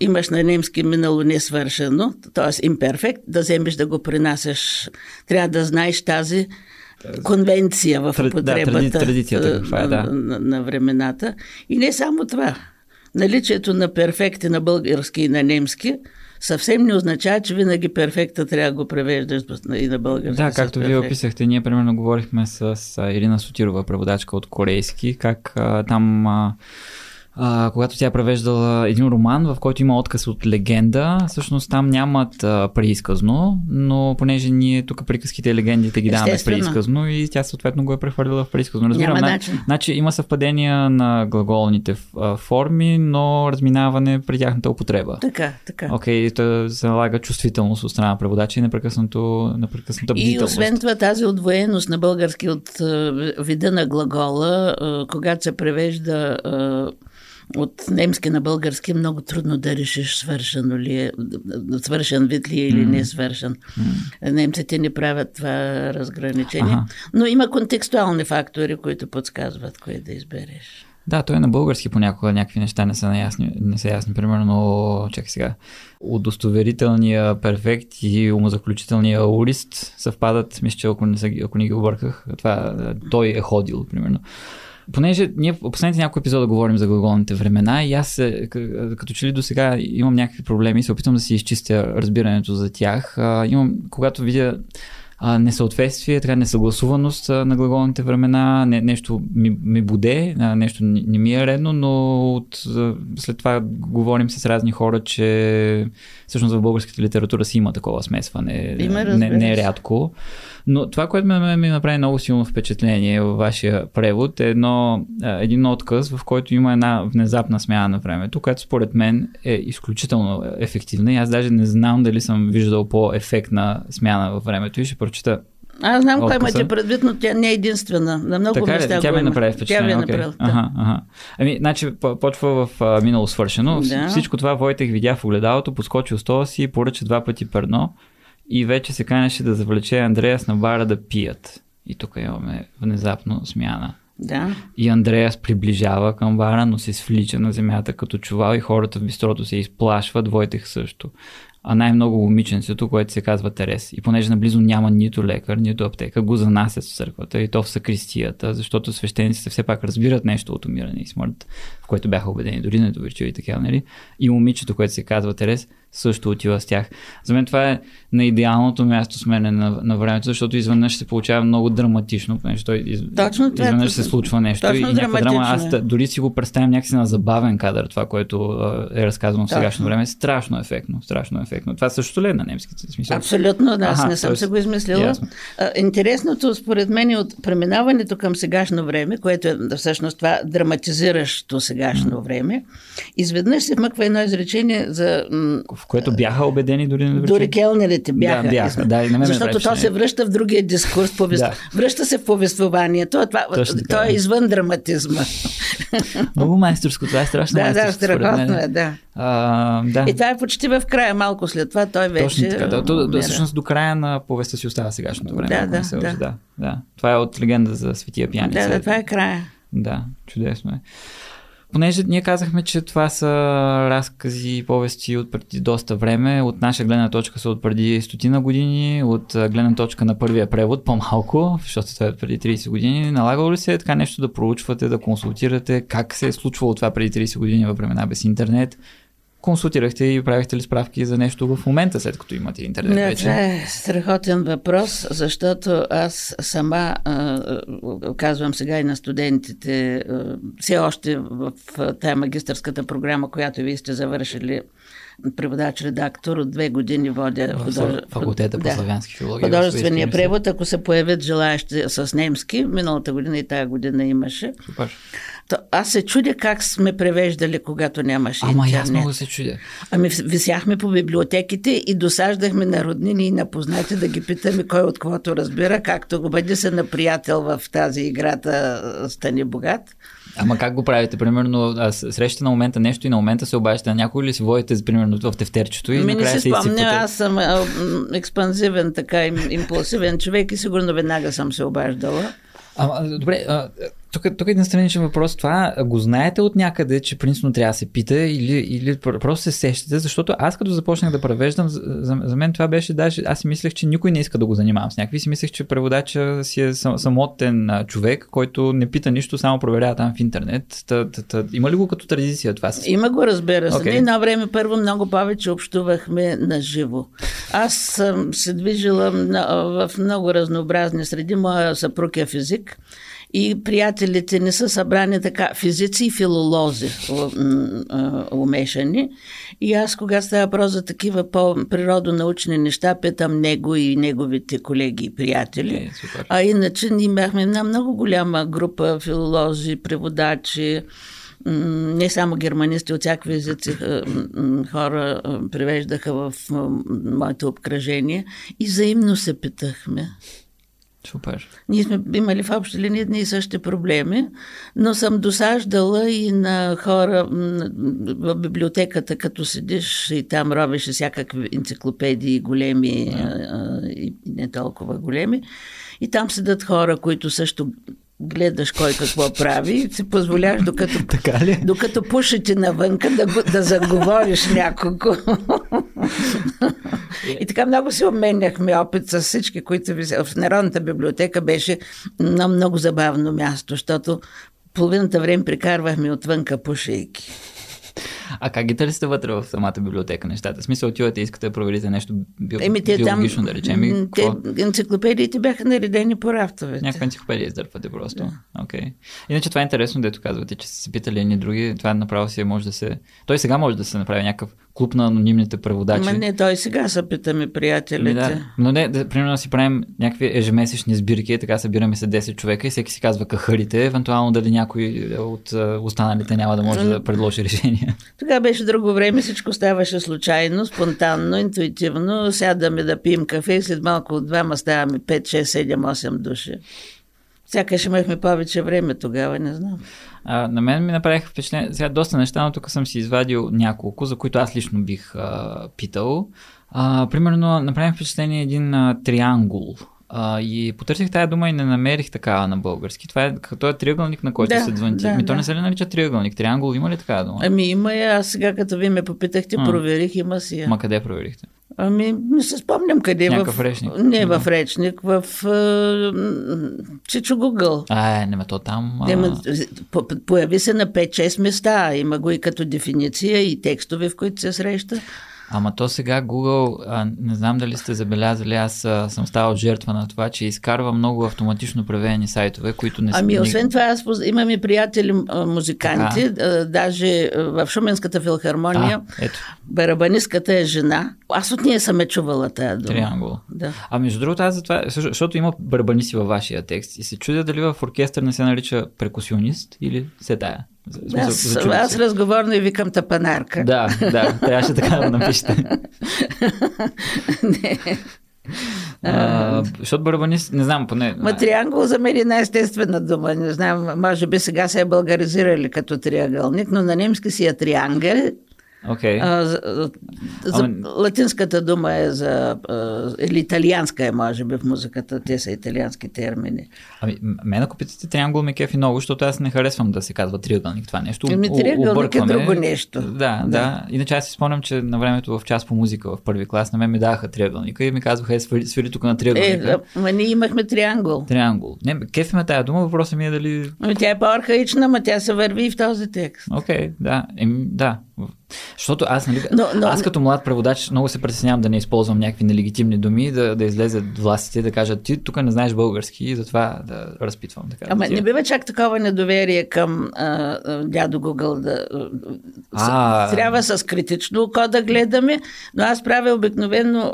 имаш на немски минало несвършено, т.е. имперфект, да вземеш да го принасяш. Трябва да знаеш тази конвенция в употребата да, традицията, е, да. на, на времената. И не само това. Наличието на перфекти на български и на немски съвсем не означава, че винаги перфекта трябва да го превеждаш и на български. Да, както вие описахте, ние примерно говорихме с Ирина Сотирова, преводачка от корейски, как а, там а, а, когато тя е превеждала един роман, в който има отказ от легенда. Всъщност там нямат а, преизказно, но понеже ние тук приказките и легендите ги даваме преизказно и тя съответно го е прехвърлила в преизказно. Разбирам, Няма начин. Значи има съвпадения на глаголните форми, но разминаване при тяхната употреба. Така, така. Окей, okay, се налага чувствителност от страна преводача и непрекъснато, непрекъсната бдителност. И освен това тази отвоеност на български от вида на глагола, когато се превежда от немски на български много трудно да решиш свършено ли е, свършен вид ли е или mm. не свършен. Mm. Немците не правят това разграничение, ага. но има контекстуални фактори, които подсказват кое да избереш. Да, той е на български понякога някакви неща не са, наясни, не са ясни. Примерно, чакай сега, удостоверителния перфект и умозаключителния урист съвпадат, мисля, че ако не, са, ако не ги обърках, това той е ходил, примерно. Понеже ние в последните няколко епизода говорим за глаголните времена и аз като че ли до сега имам някакви проблеми се опитвам да си изчистя разбирането за тях. А, имам, когато видя а, несъответствие, така несъгласуваност на глаголните времена, не, нещо ми, ми буде, нещо не, не ми е редно, но от, след това говорим с разни хора, че всъщност в българската литература си има такова смесване. Има, не, не е рядко. Но това, което ме, ми направи много силно впечатление във вашия превод е едно, един отказ, в който има една внезапна смяна на времето, която според мен е изключително ефективна и аз даже не знам дали съм виждал по-ефектна смяна във времето и ще прочита аз знам кой имате предвид, но тя не е единствена. На много така места ли? Тя ме направи впечатление. Тя ви okay. направи. Ага, ага. Ами, значи, почва в а, минало свършено. Да. Всичко това Войтех видя в огледалото, поскочи от стола си, поръча два пъти перно и вече се канеше да завлече Андреас на бара да пият. И тук имаме внезапно смяна. Да. И Андреас приближава към бара, но се свлича на земята като чувал и хората в бистрото се изплашват, Войтех също а най-много момиченцето, което се казва Терес. И понеже наблизо няма нито лекар, нито аптека, го занасят в църквата и то в съкристията, защото свещениците все пак разбират нещо от умиране и смърт, в което бяха убедени, дори недоверчиви така, нали? И момичето, което се казва Терес, също отива с тях. За мен това е на идеалното място с мене на, на времето, защото изведнъж се получава много драматично, той из, Точно това, изведнъж се случва нещо Точно и някаква драма. Аз дори си го представям някакси на забавен кадър, това, което е разказано в сегашно време. Страшно ефектно, страшно ефектно. Това също ли е на немски смисъл? Абсолютно, да, аз не съм се го измислила. Интересното според мен е от преминаването към сегашно време, което е всъщност това драматизиращо сегашно време, изведнъж се вмъква едно изречение за в което бяха убедени дори на Дори келнерите бяха. Да, бяха. Да, и на мен Защото то се връща в другия дискурс. Повест... да. Връща се в повествованието. Това, то е извън драматизма. Много майсторско. Това е страшно Да, да, страхотно е, да. А, да. И това е почти в края, малко след това той вече... Точно така, да. То, да, всъщност до края на повестта си остава сегашното време. Да, да, да. да. да. Това е от легенда за Светия пияница. Да, да, това е края. Да, чудесно е. Понеже ние казахме, че това са разкази и повести от преди доста време, от наша гледна точка са от преди стотина години, от гледна точка на първия превод по-малко, защото това е преди 30 години. Налагало ли се е така нещо да проучвате, да консултирате, как се е случвало това преди 30 години във времена без интернет? Консултирахте и правихте ли справки за нещо в момента, след като имате интернет Не, вече? Това е страхотен въпрос, защото аз сама казвам сега и на студентите, все още в тая магистърската програма, която вие сте завършили, преводач-редактор, от две години водя худож... факултета по да, славянски филология. Художествения превод, ако се появят желаящи с немски, миналата година и тази година имаше. Супер. То, аз се чудя как сме превеждали, когато нямаше Ама интернет. аз много се чудя. Ами висяхме по библиотеките и досаждахме на роднини и на познати да ги питаме кой от каквото разбира, както го бъде се на приятел в тази играта Стани богат. Ама как го правите? Примерно, срещате на момента нещо и на момента се обаждате на някой или си водите, примерно, в тефтерчето и Ми не си спомня, аз съм а, експанзивен, така импулсивен човек и сигурно веднага съм се обаждала. А, добре, а, тук, тук е един страничен въпрос. Това го знаете от някъде, че принципно трябва да се пита или, или просто се сещате, защото аз като започнах да превеждам, за, за мен това беше даже, аз си мислех, че никой не иска да го занимавам с някакви. Си мислех, че преводача си е сам, самотен човек, който не пита нищо, само проверява там в интернет. Та, та, та, има ли го като традиция това? Има го, разбира се. Okay. На време първо много повече общувахме на живо. Аз съм се движила в много разнообразни среди. Моя съпруг е физик и приятелите не са събрани така физици и филолози умешани. И аз, кога става въпрос за такива по-природонаучни неща, питам него и неговите колеги и приятели. Е, а иначе ние бяхме една много голяма група филолози, преводачи, не само германисти от всякакви езици хора превеждаха в моето обкръжение и взаимно се питахме. Супер. Ние сме имали в общи линии едни и същи проблеми, но съм досаждала и на хора в библиотеката, като седиш и там робиш всякакви енциклопедии, големи да. и не толкова големи. И там седат хора, които също гледаш кой какво прави и си позволяваш, докато, така ли? докато пушите навънка, да, да заговориш някого. и така много си обменяхме опит с всички, които ви... В Народната библиотека беше на много забавно място, защото половината време прекарвахме отвънка пушейки. А как ги търсите вътре в самата библиотека нещата? В смисъл отивате и искате да проверите нещо био... Еми, те биологично, там, да речем. И те, какво? енциклопедиите бяха наредени по рафтовете. Някаква енциклопедия издърпвате просто. Окей. Okay. Иначе това е интересно, дето казвате, че са се питали едни други. Това направо си е, може да се... Той сега може да се направи някакъв клуб на анонимните преводачи. Ама не, той сега се питаме приятелите. Да. Но не, да, примерно да си правим някакви ежемесечни сбирки, така събираме се 10 човека и всеки си казва кахарите, евентуално дали някой от а, останалите няма да може да предложи решение. Тогава беше друго време, всичко ставаше случайно, спонтанно, интуитивно. Сядаме да пием кафе и след малко от двама ставаме 5, 6, 7, 8 души. Сякаш имахме повече време тогава, не знам. А, на мен ми направиха впечатление, сега доста неща, но тук съм си извадил няколко, за които аз лично бих а, питал. А, примерно, направих впечатление един а, триангул. А, и потърсих тази дума и не намерих такава на български. Това е като е триъгълник, на който Да, се звънти. да, Ми то да. не се ли нарича триъгълник? Триангул има ли такава дума? Ами има я, аз сега като ви ме попитахте, А. проверих, има си я. Ма къде проверихте? Ами, не се спомням къде. Някакъв в... речник. Не, в речник, в Чичо Гугъл. А, е, не ме то там. А... Нема, по- появи се на 5-6 места. Има го и като дефиниция и текстове, в които се среща. Ама то сега Google, а, не знам дали сте забелязали, аз а, съм ставал жертва на това, че изкарва много автоматично преведени сайтове, които не са... Ами, освен това, аз поз- имам и приятели музиканти, а, даже в Шуменската филхармония. А, ето, Барабанистката е жена. Аз от нея съм е чувала тая дума. триангул. Да. А между другото, аз за това, защото има барабаниси във вашия текст и се чудя дали в оркестър не се нарича перкусионист или се тая. Аз, зачудих аз се. разговорно и викам тапанарка. Да, да, трябваше така да напишете. не. А, защото барабанист, не знам, поне... Ма триангул за мен е най-естествена дума. Не знам, може би сега се е българизирали като триъгълник, но на немски си е триангел. Окей. А, за, за, Ами- латинската дума е за... а, Или италианска е, може би, в музиката. Те са италиански термини. Ами, м- мен ако питате триангул ме кефи много, защото аз не харесвам да се казва триъгълник. Това нещо Ами, у- триъгълник е объркваме. друго нещо. Да, да, да. Иначе аз си спомням, че на времето в час по музика в първи клас на мен ми даваха триъгълника и ми казваха, е, свири, свири тук на Е, триъгълника. ама ние имахме триангул. Триангул. Не, кефи ме тая дума, въпросът ми е дали... Ами тя е по-архаична, ама тя се върви и в този текст. Окей, да. Еми, да. Защото аз, нали, Но- но- аз като млад преводач много се притеснявам да не използвам някакви нелегитимни думи, да, да излезат властите да кажат, ти тук не знаеш български и затова да разпитвам. Така, Ама да не бива чак такова недоверие към а, дядо Гугъл да... А. Трябва с критично око да гледаме, но аз правя обикновено...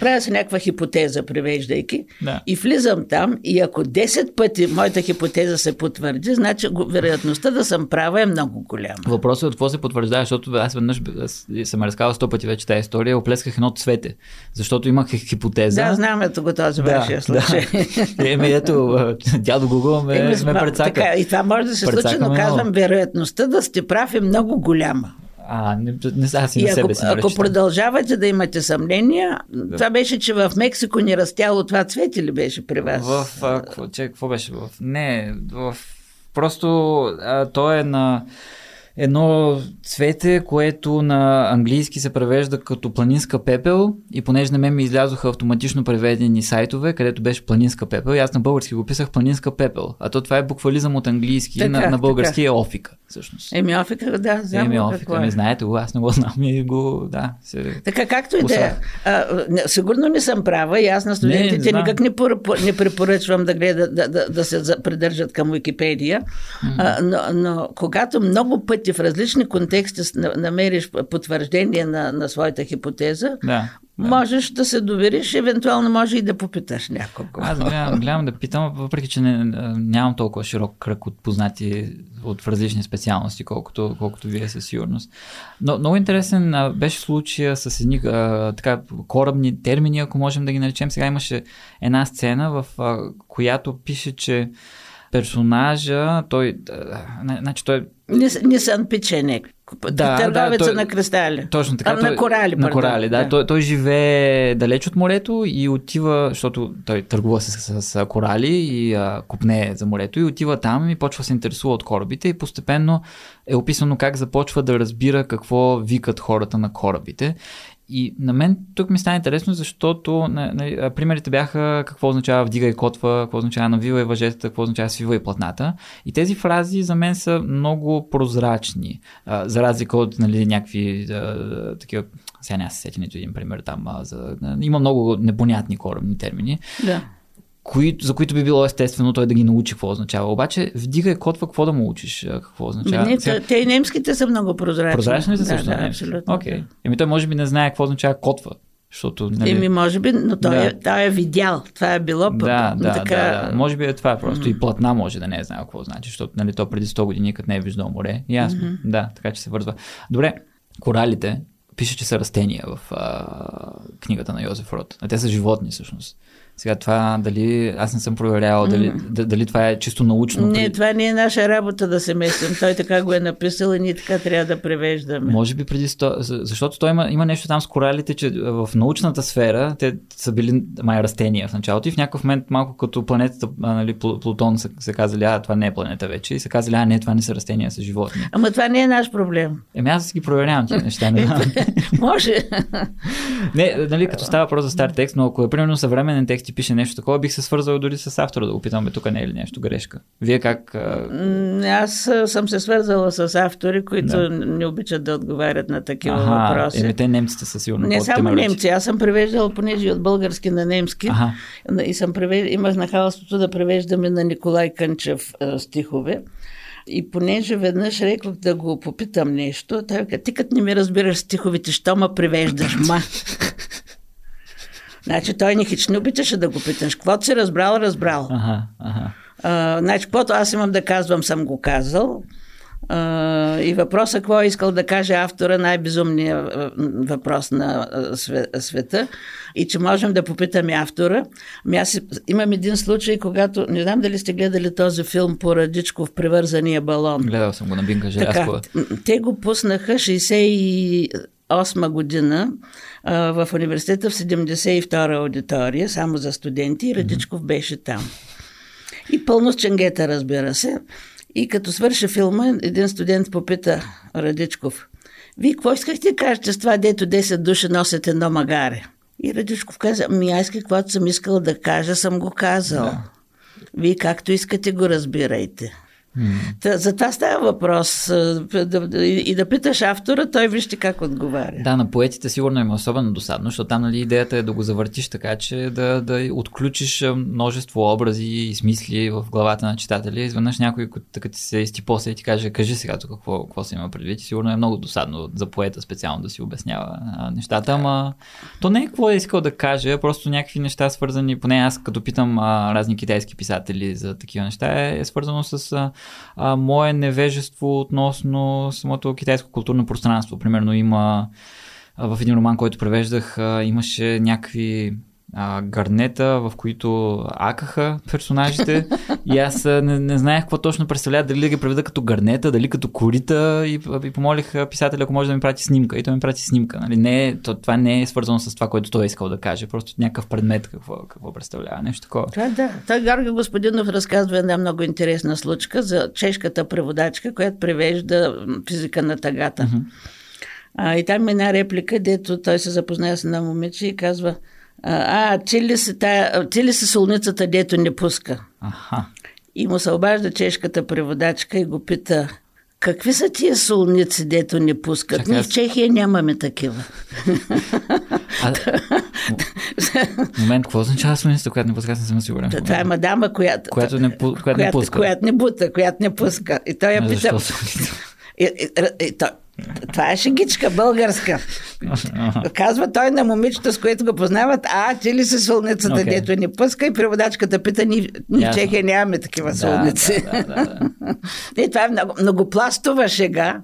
Правя се някаква хипотеза, превеждайки, Да. и влизам там и ако 10 пъти моята хипотеза се потвърди, значи вероятността да съм права е много голяма. Въпросът е от какво се потвърждава, защото аз веднъж аз съм разказал сто пъти вече тази история, оплесках едно цвете, защото имах хипотеза. Да, знам ето го този вашия случай. Да. Еми ето, дядо Google ме, Еми, ме прецака. така, и това може да се случи, но казвам, много. вероятността да сте прав е много голяма. А, не, не, аз и И на ако, себе си ако продължавате да имате съмнения, това беше, че в Мексико ни растяло това цвете ли беше при вас? В, а, какво, че, какво беше? В, не, в, просто а, то е на едно цвете, което на английски се превежда като планинска пепел и понеже на мен ми излязоха автоматично преведени сайтове, където беше планинска пепел и аз на български го писах планинска пепел. А то това е буквализъм от английски, Така, на, на български така. е офика, всъщност. Еми Офика, да, знам Еми, го офика, какво ми е. знаете го, аз не го знам и го, да, се... Така както и да е. Не, Сигурно не съм права и аз на студентите Не, не никак не, не препоръчвам да, гледат, да, да, да се придържат към Википедия, а, но, но когато много пъти в различни контексти намериш потвърждение на, на своята хипотеза, Да. можеш да се довериш, евентуално може и да попиташ някого. Аз гледам, гледам да питам, въпреки че не, нямам толкова широк кръг от познати от различни специалности, колкото, колкото вие със сигурност. Но много интересен а, беше случая с едни а, така, корабни термини, ако можем да ги наречем. Сега имаше една сцена, в а, която пише, че персонажа, той, значи той Нисан Печенек. Да, Търговеца да, той- на кристали. Точно така. А, той, на корали, На корали, да. Той, той живее далеч от морето и отива, защото той търгува с, с, с корали и а, купне за морето и отива там и почва да се интересува от корабите и постепенно е описано как започва да разбира какво викат хората на корабите И на мен тук ми стана интересно, защото на, примерите бяха какво означава вдига и котва, какво означава навива и въжетата, какво означава свива и платната. И тези фрази за мен са много прозрачни, а, за разлика от нали, някакви а, такива, сега няма се сети нито един пример там, а, за, има много непонятни корабни термини. Да кои, за които би било естествено той да ги научи какво означава. Обаче вдига и котва, какво да му учиш, какво означава. Не, Сега... те и немските са много прозрачни. Прозрачни са също да, да, абсолютно. Окей. Okay. Еми той може би не знае какво означава котва. Защото, нали... Еми, може би, но той, да. е, той е видял. Това е било пък. Да, да, така... да, да. Може би е това просто. Mm-hmm. И платна може да не е знае какво значи, защото нали, то преди 100 години като не е виждал море. Ясно. Mm-hmm. Да, така че се вързва. Добре, коралите, пише, че са растения в а, книгата на Йозеф Рот. А те са животни всъщност. Сега това дали, аз не съм проверявал дали, mm. дали това е чисто научно. Не, това не е наша работа да се месим. Той така го е написал и ние така трябва да превеждаме. Може би преди сто... Защото той има, има нещо там с коралите, че в научната сфера те са били май растения в началото и в някакъв момент малко като планетата, нали, Плутон са, се казали, а това не е планета вече и се казали, а не, това не са растения, са животни. Ама това не е наш проблем. Еми аз си ги проверявам тези неща. Не Може. не, нали, като става просто за стар текст, но ако е примерно съвременен текст и пише нещо такова, бих се свързал дори с автора да го питам, тук не е ли нещо грешка. Вие как? Аз съм се свързала с автори, които да. не обичат да отговарят на такива ага, въпроси. Еми, те немците са сигурно. Не само немци, аз съм превеждала понеже от български на немски ага. и съм превеж... имах нахалството да превеждаме на Николай Кънчев стихове. И понеже веднъж рекох да го попитам нещо, той каза, ти като не ми разбираш стиховите, що ме превеждаш, ма? Значи той ни хич не обичаше да го питаш. Каквото си разбрал, разбрал. Ага, ага. А, значи, каквото аз имам да казвам, съм го казал. А, и въпросът, какво е искал да каже автора, най-безумният въпрос на света. И че можем да попитаме автора. Ами аз имам един случай, когато, не знам дали сте гледали този филм по Радичков, Привързания балон. Гледал съм го на Бинка Желязкова. Те го пуснаха 68 година в университета в 72-а аудитория, само за студенти, и Радичков беше там. И пълно с ченгета, разбира се. И като свърша филма, един студент попита Радичков, вие какво искахте да кажете с това, дето 10 души носят едно магаре? И Радичков каза, ми аз каквото съм искал да кажа, съм го казал. Да. Вие както искате го разбирайте. Та, за това става въпрос. И да питаш автора, той вижте как отговаря. Да, на поетите сигурно е особено досадно, защото там нали, идеята е да го завъртиш така, че да, да отключиш множество образи и смисли в главата на читателя. Изведнъж някой, като ти се изтипоса и ти каже, кажи сега тук какво, какво се има предвид. И сигурно е много досадно за поета специално да си обяснява нещата, ама то не е какво е искал да каже, просто някакви неща свързани, поне аз като питам а, разни китайски писатели за такива неща, е, е свързано с а, а, мое невежество относно самото китайско културно пространство. Примерно има в един роман, който превеждах, имаше някакви а, гарнета, в които акаха персонажите и аз не, не знаех какво точно представлява, дали да ги преведа като гарнета, дали като корита и, и помолих писателя, ако може да ми прати снимка и той ми прати снимка. Нали? Не, то, това не е свързано с това, което той е искал да каже, просто някакъв предмет какво, какво представлява, нещо такова. Да, да. Той Гарга Господинов разказва една много интересна случка за чешката преводачка, която превежда физика на тагата. Uh-huh. А, и там е една реплика, дето той се запознава с една момиче и казва – а, ти ли, си солницата, дето не пуска? Аха. И му се обажда чешката преводачка и го пита, какви са тия солници, дето не пускат? Чакай, Ние в Чехия нямаме такива. А, момент, какво означава солницата, която не пуска? Не съм сигурен. Това е мадама, която, която, не, която, която не пуска. Която не бута, която не пуска. И той я пита... И, и, и, и, това е шегичка българска. Казва той на момичето, с което го познават, а, ти ли си солницата, okay. дето ни пуска и преводачката пита, ни, ни в Чехия нямаме такива солници. Да, да, да, да. и това е много, многопластова шега.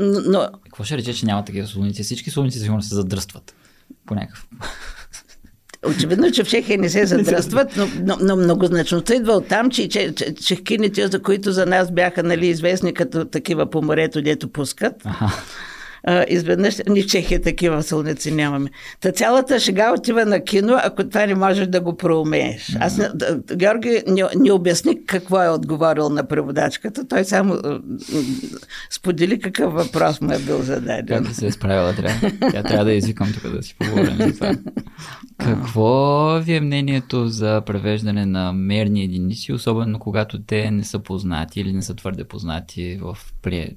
Но... Какво ще рече, че няма такива солници? Всички солници сигурно се задръстват по някакъв Очевидно, че в Чехия не се задръстват, но, но, но многозначността идва от там, че, че, че чехкините, за които за нас бяха нали, известни като такива по морето, дето пускат, а, изведнъж ни в Чехия такива сълници нямаме. Та цялата шега отива на кино, ако това не можеш да го проумееш. Аз, Георги не, не обясни какво е отговорил на преводачката, той само сподели какъв въпрос му е бил зададен. Как да се е справила трябва? Тя трябва да извикам тук да си поговорим за това. Какво ви е мнението за превеждане на мерни единици, особено когато те не са познати или не са твърде познати в, при...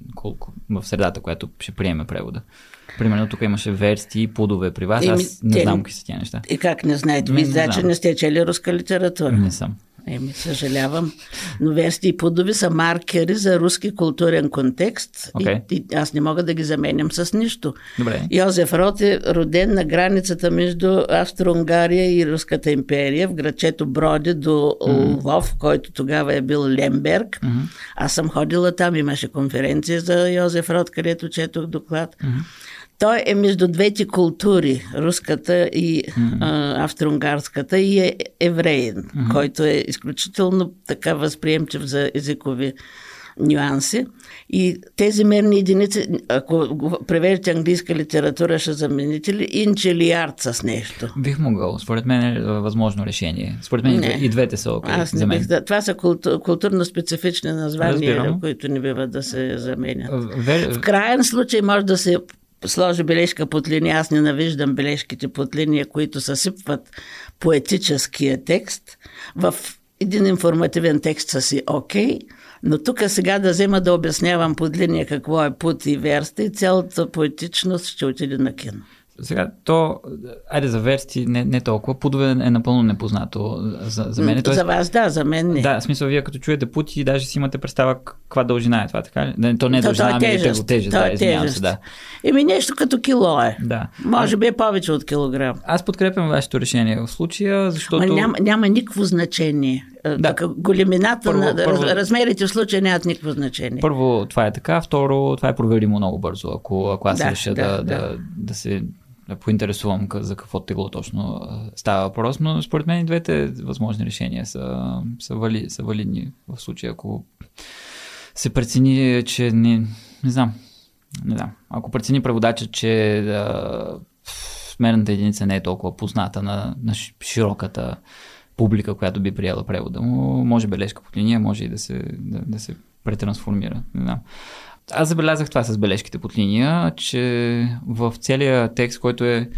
в средата, която ще приеме превода? Примерно тук имаше версти и пудове при вас. Аз не те, знам какви са тия неща. И как не знаете? Ви, значи не сте чели руска литература. Не съм. Еми, съжалявам. Но Вести и Пудови са маркери за руски културен контекст okay. и, и аз не мога да ги заменям с нищо. Добре. Йозеф Рот е роден на границата между Австро-Унгария и Руската империя в грачето Броди до mm-hmm. Лвов, който тогава е бил Лемберг. Mm-hmm. Аз съм ходила там, имаше конференция за Йозеф Рот, където четох доклад. Mm-hmm. Той е между двете култури, руската и mm-hmm. австро-унгарската, и е евреин, mm-hmm. който е изключително така възприемчив за езикови нюанси. И тези мерни единици, ако превеждате английска литература, ще замените ли инчелиард с нещо? Бих могъл. Според мен е възможно решение. Според мен не. и двете са окей. Аз не бих, да. Това са култур, културно-специфични названия, Разбирам. които не бива да се заменят. Вер... В крайен случай може да се сложи бележка под линия. Аз ненавиждам бележките под линия, които съсипват поетическия текст. В един информативен текст са си окей, okay, но тук сега да взема да обяснявам под линия какво е пут и верста и цялата поетичност ще отиде на кино. Сега, то, айде за версти не, не толкова. Пудове е напълно непознато за, за мен. Тоест, за вас, да, за мен не. Да, в смисъл, вие като чуете пути, даже си имате представа каква дължина е това, така ли? Не, то не е дължина, ами е тежест. тежест, да, е извинявам се, да. Еми нещо като кило е. Да. Може би е повече от килограм. Аз подкрепям вашето решение в случая, защото... Ма няма, няма никакво значение. Е, да. големината първо, на първо, размерите в случая нямат никакво значение. Първо, това е така. Второ, това е проверимо много бързо. Ако, ако аз да, реша да, да, да, да се да поинтересувам за какво тегло точно става въпрос, но според мен и двете възможни решения са, са, вали, са валидни в случая, ако се прецени, че не, не знам, не знам, ако прецени преводача, че да, мерната единица не е толкова позната на, на широката публика, която би приела превода му, може бележка под линия, може и да се, да, да се претрансформира. Не знам. Аз забелязах това с бележките под линия, че в целия текст, който е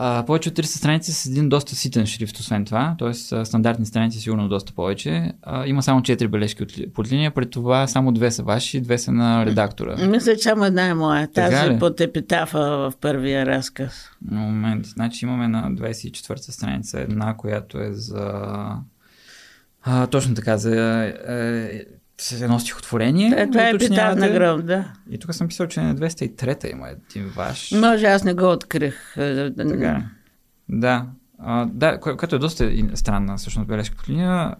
а, повече от 300 страници с един доста ситен шрифт, освен това, т.е. стандартни страници сигурно доста повече. А, има само 4 бележки от, под линия, пред това само две са ваши, две са на редактора. Мисля, че само една е моя. Тази под епитафа в първия разказ. Момент, значи имаме на 24-та страница една, която е за... А, точно така, за е, с едно стихотворение. Е, това е епитаф на гром, да. И тук съм писал, че на 203-та има един ваш. Може, аз не го открих. Така. Да. А, да, което е доста странна всъщност бележка по линия.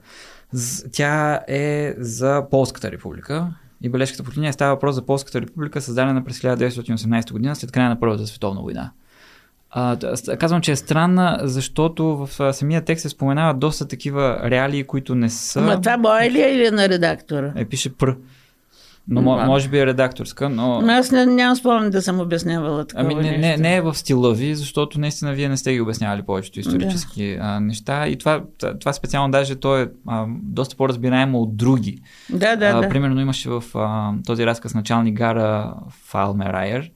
Тя е за Полската република. И бележката по линия става въпрос за Полската република, създадена през 1918 година след края на Първата световна война. А, казвам, че е странна, защото в самия текст се споменават доста такива реалии, които не са. Ама това мое ли е или на редактора? Е, пише пр. Но може би е редакторска, но... но аз не, нямам спомен да съм обяснявала такова Ами не, не, не е в стила ви, защото наистина вие не сте ги обяснявали повечето исторически да. а, неща. И това, това специално даже то е а, доста по-разбираемо от други. Да, да, а, да. Примерно имаше в а, този разказ началник гара Фалмерайер,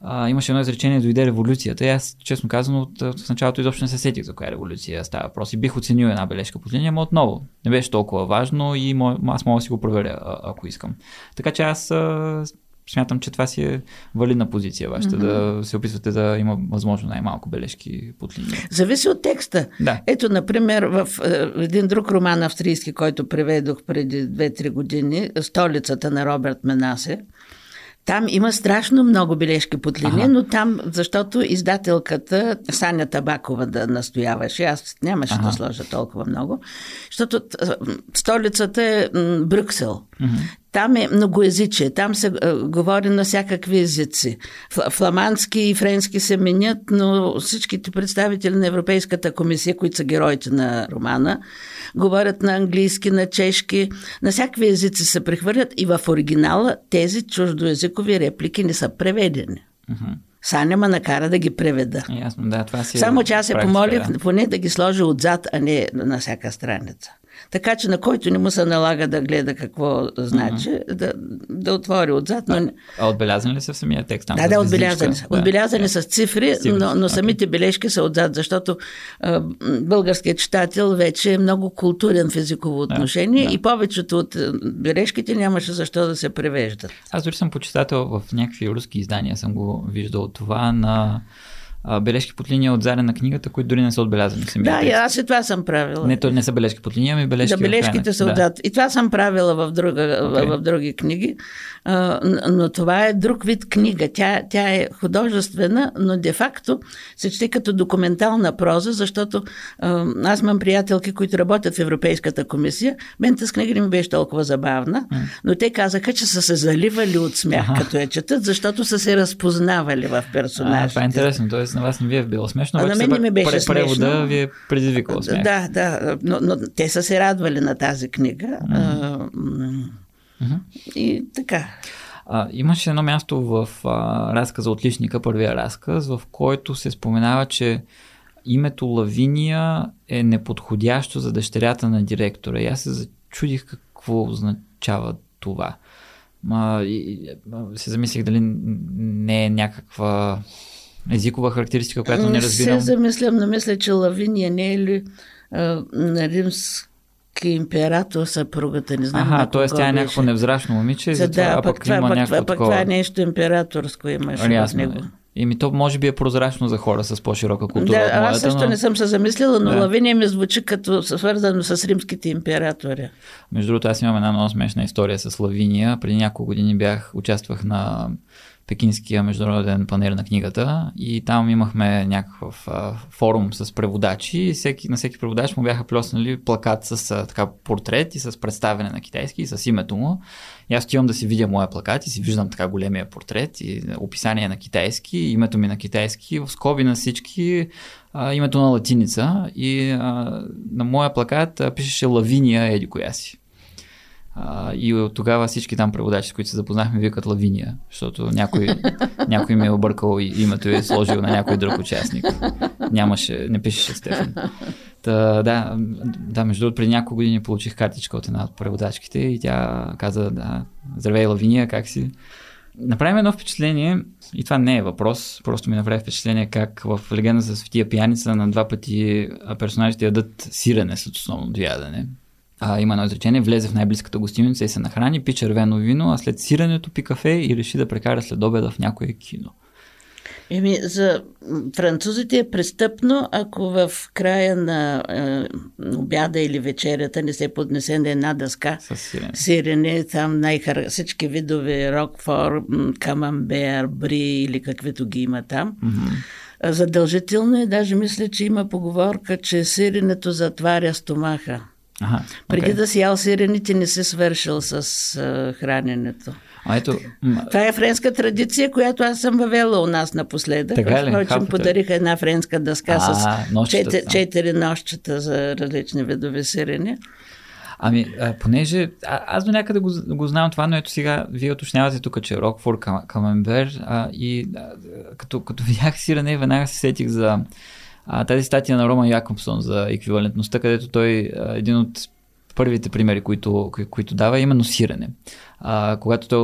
а, имаше едно изречение, дойде революцията. И аз, честно казано, от, от началото изобщо не се сетих за коя революция става въпрос. И бих оценил една бележка по линия, но отново не беше толкова важно и мо, аз мога да си го проверя, а, ако искам. Така че аз а, смятам, че това си е валидна позиция вашата, mm-hmm. да се опитвате да има възможно най-малко бележки под линия. Зависи от текста. Да. Ето, например, в един друг роман австрийски, който преведох преди 2-3 години, Столицата на Роберт Менасе, там има страшно много бележки под линия, ага. но там, защото издателката Саня Табакова да настояваше, аз нямаше ага. да сложа толкова много, защото столицата е Брюксел. Ага. Там е многоязичие, там се е, говори на всякакви езици. Фламандски и френски се менят, но всичките представители на Европейската комисия, които са героите на романа, говорят на английски, на чешки, на всякакви езици се прехвърлят и в оригинала тези чуждоязикови реплики не са преведени. Саня ме накара да ги преведа. Ясно, да, това си е Само че аз се помолих да. поне да ги сложа отзад, а не на всяка страница. Така че на който не му се налага да гледа какво значи, да, да отвори отзад, но... А отбелязан ли са в самия текст? Там Да, да, отбелязани са. Да. Отбелязани с цифри, Цифри, но, но самите бележки са отзад, защото а, българският читател вече е много културен в езиково отношение да. и повечето от бележките нямаше защо да се превеждат. Аз дори съм почитател в някакви руски издания, съм го виждал това на а, бележки под линия от заря на книгата, които дори не са отбелязани Да, текст. аз и това съм правила. Не, то не са бележки под линия, ами бележки Да, бележките са да. И това съм правила в, друга, Окей. в, в други книги. А, но това е друг вид книга. Тя, тя е художествена, но де-факто се чете като документална проза, защото а, аз имам приятелки, които работят в Европейската комисия. Мен тази книга не ми беше толкова забавна, но те казаха, че са се заливали от смях, като я четат, защото са се разпознавали в А, персонажите. това е интересно, т.е. на вас не ви е било смешно, А на мен не ми беше пре- превода смешно. ви е предизвикал смях. Да, да, но, но те са се радвали на тази книга. А, м, И така. А, имаше едно място в а, разказа Отличника, първия разказ, в който се споменава, че името Лавиния е неподходящо за дъщерята на директора. И аз се зачудих какво означава това. А, и, а, се замислих дали не е някаква езикова характеристика, която не разбирам. Се замислям, но мисля, че Лавиния не е ли а, на римски император съпругата, не знам на Аха, т.е. тя е някакво невзрачно момиче, За затова, да, а пък, това, има пък, някакво това, пък такова. това е нещо императорско имаше в Ясно него. Еми то може би е прозрачно за хора с по-широка култура Да, от аз моята, също но... не съм се замислила, но Да. Лавиния ми звучи като свързано с римските императори. Между другото, аз имам една много смешна история с Лавиния. Преди няколко години бях, участвах на Пекинския международен панер на книгата и там имахме някакъв а, форум с преводачи и всеки, на всеки преводач му бяха плеснали плакат с а, така портрет и с представяне на китайски и с името му. И аз отивам да си видя моя плакат и си виждам така големия портрет и описание на китайски, името ми на китайски, в скоби на всички а, името на латиница и а, на моя плакат а, пишеше Лавиния еди коя си. А, и от тогава всички там преводачи, с които се запознахме, викат Лавиния, защото някой, някой ми е объркал и името и е сложил на някой друг участник. Нямаше, не пишеше Стефан. Та, да, да, между другото, преди няколко години получих картичка от една от преводачките и тя каза, да, здравей Лавиния, как си? Направи ми едно впечатление, и това не е въпрос, просто ми направи впечатление как в легенда за светия пияница на два пъти персонажите ядат сирене с основното ядене. А, има едно изречение, влезе в най-близката гостиница и се нахрани, пи червено вино, а след сиренето пи кафе и реши да прекара след обеда в някое кино. Еми, за французите е престъпно, ако в края на е, обяда или вечерята не се поднесе на една дъска С сирене. сирене, там най-хар... всички видове рокфор, камамбер, бри или каквито ги има там. А Задължително е, даже мисля, че има поговорка, че сиренето затваря стомаха. Ага, Преди окей. да си ял сирените, не си свършил с а, храненето. А ето, Това е френска традиция, която аз съм въвела у нас напоследък. Така ли? Впрочем, Хапвате? подариха една френска дъска А, с нощчета четири, четири нощчета за различни видове сирене. Ами, а, понеже а, аз до някъде го, го знам това, но ето сега вие уточнявате тук, че Рокфор, Кам- Камембер а, и а, като, като видях сирене, веднага се сетих за а, тази статия на Роман Якобсон за еквивалентността, където той а, един от първите примери, които, кои- които дава, е именно сирене. А, когато той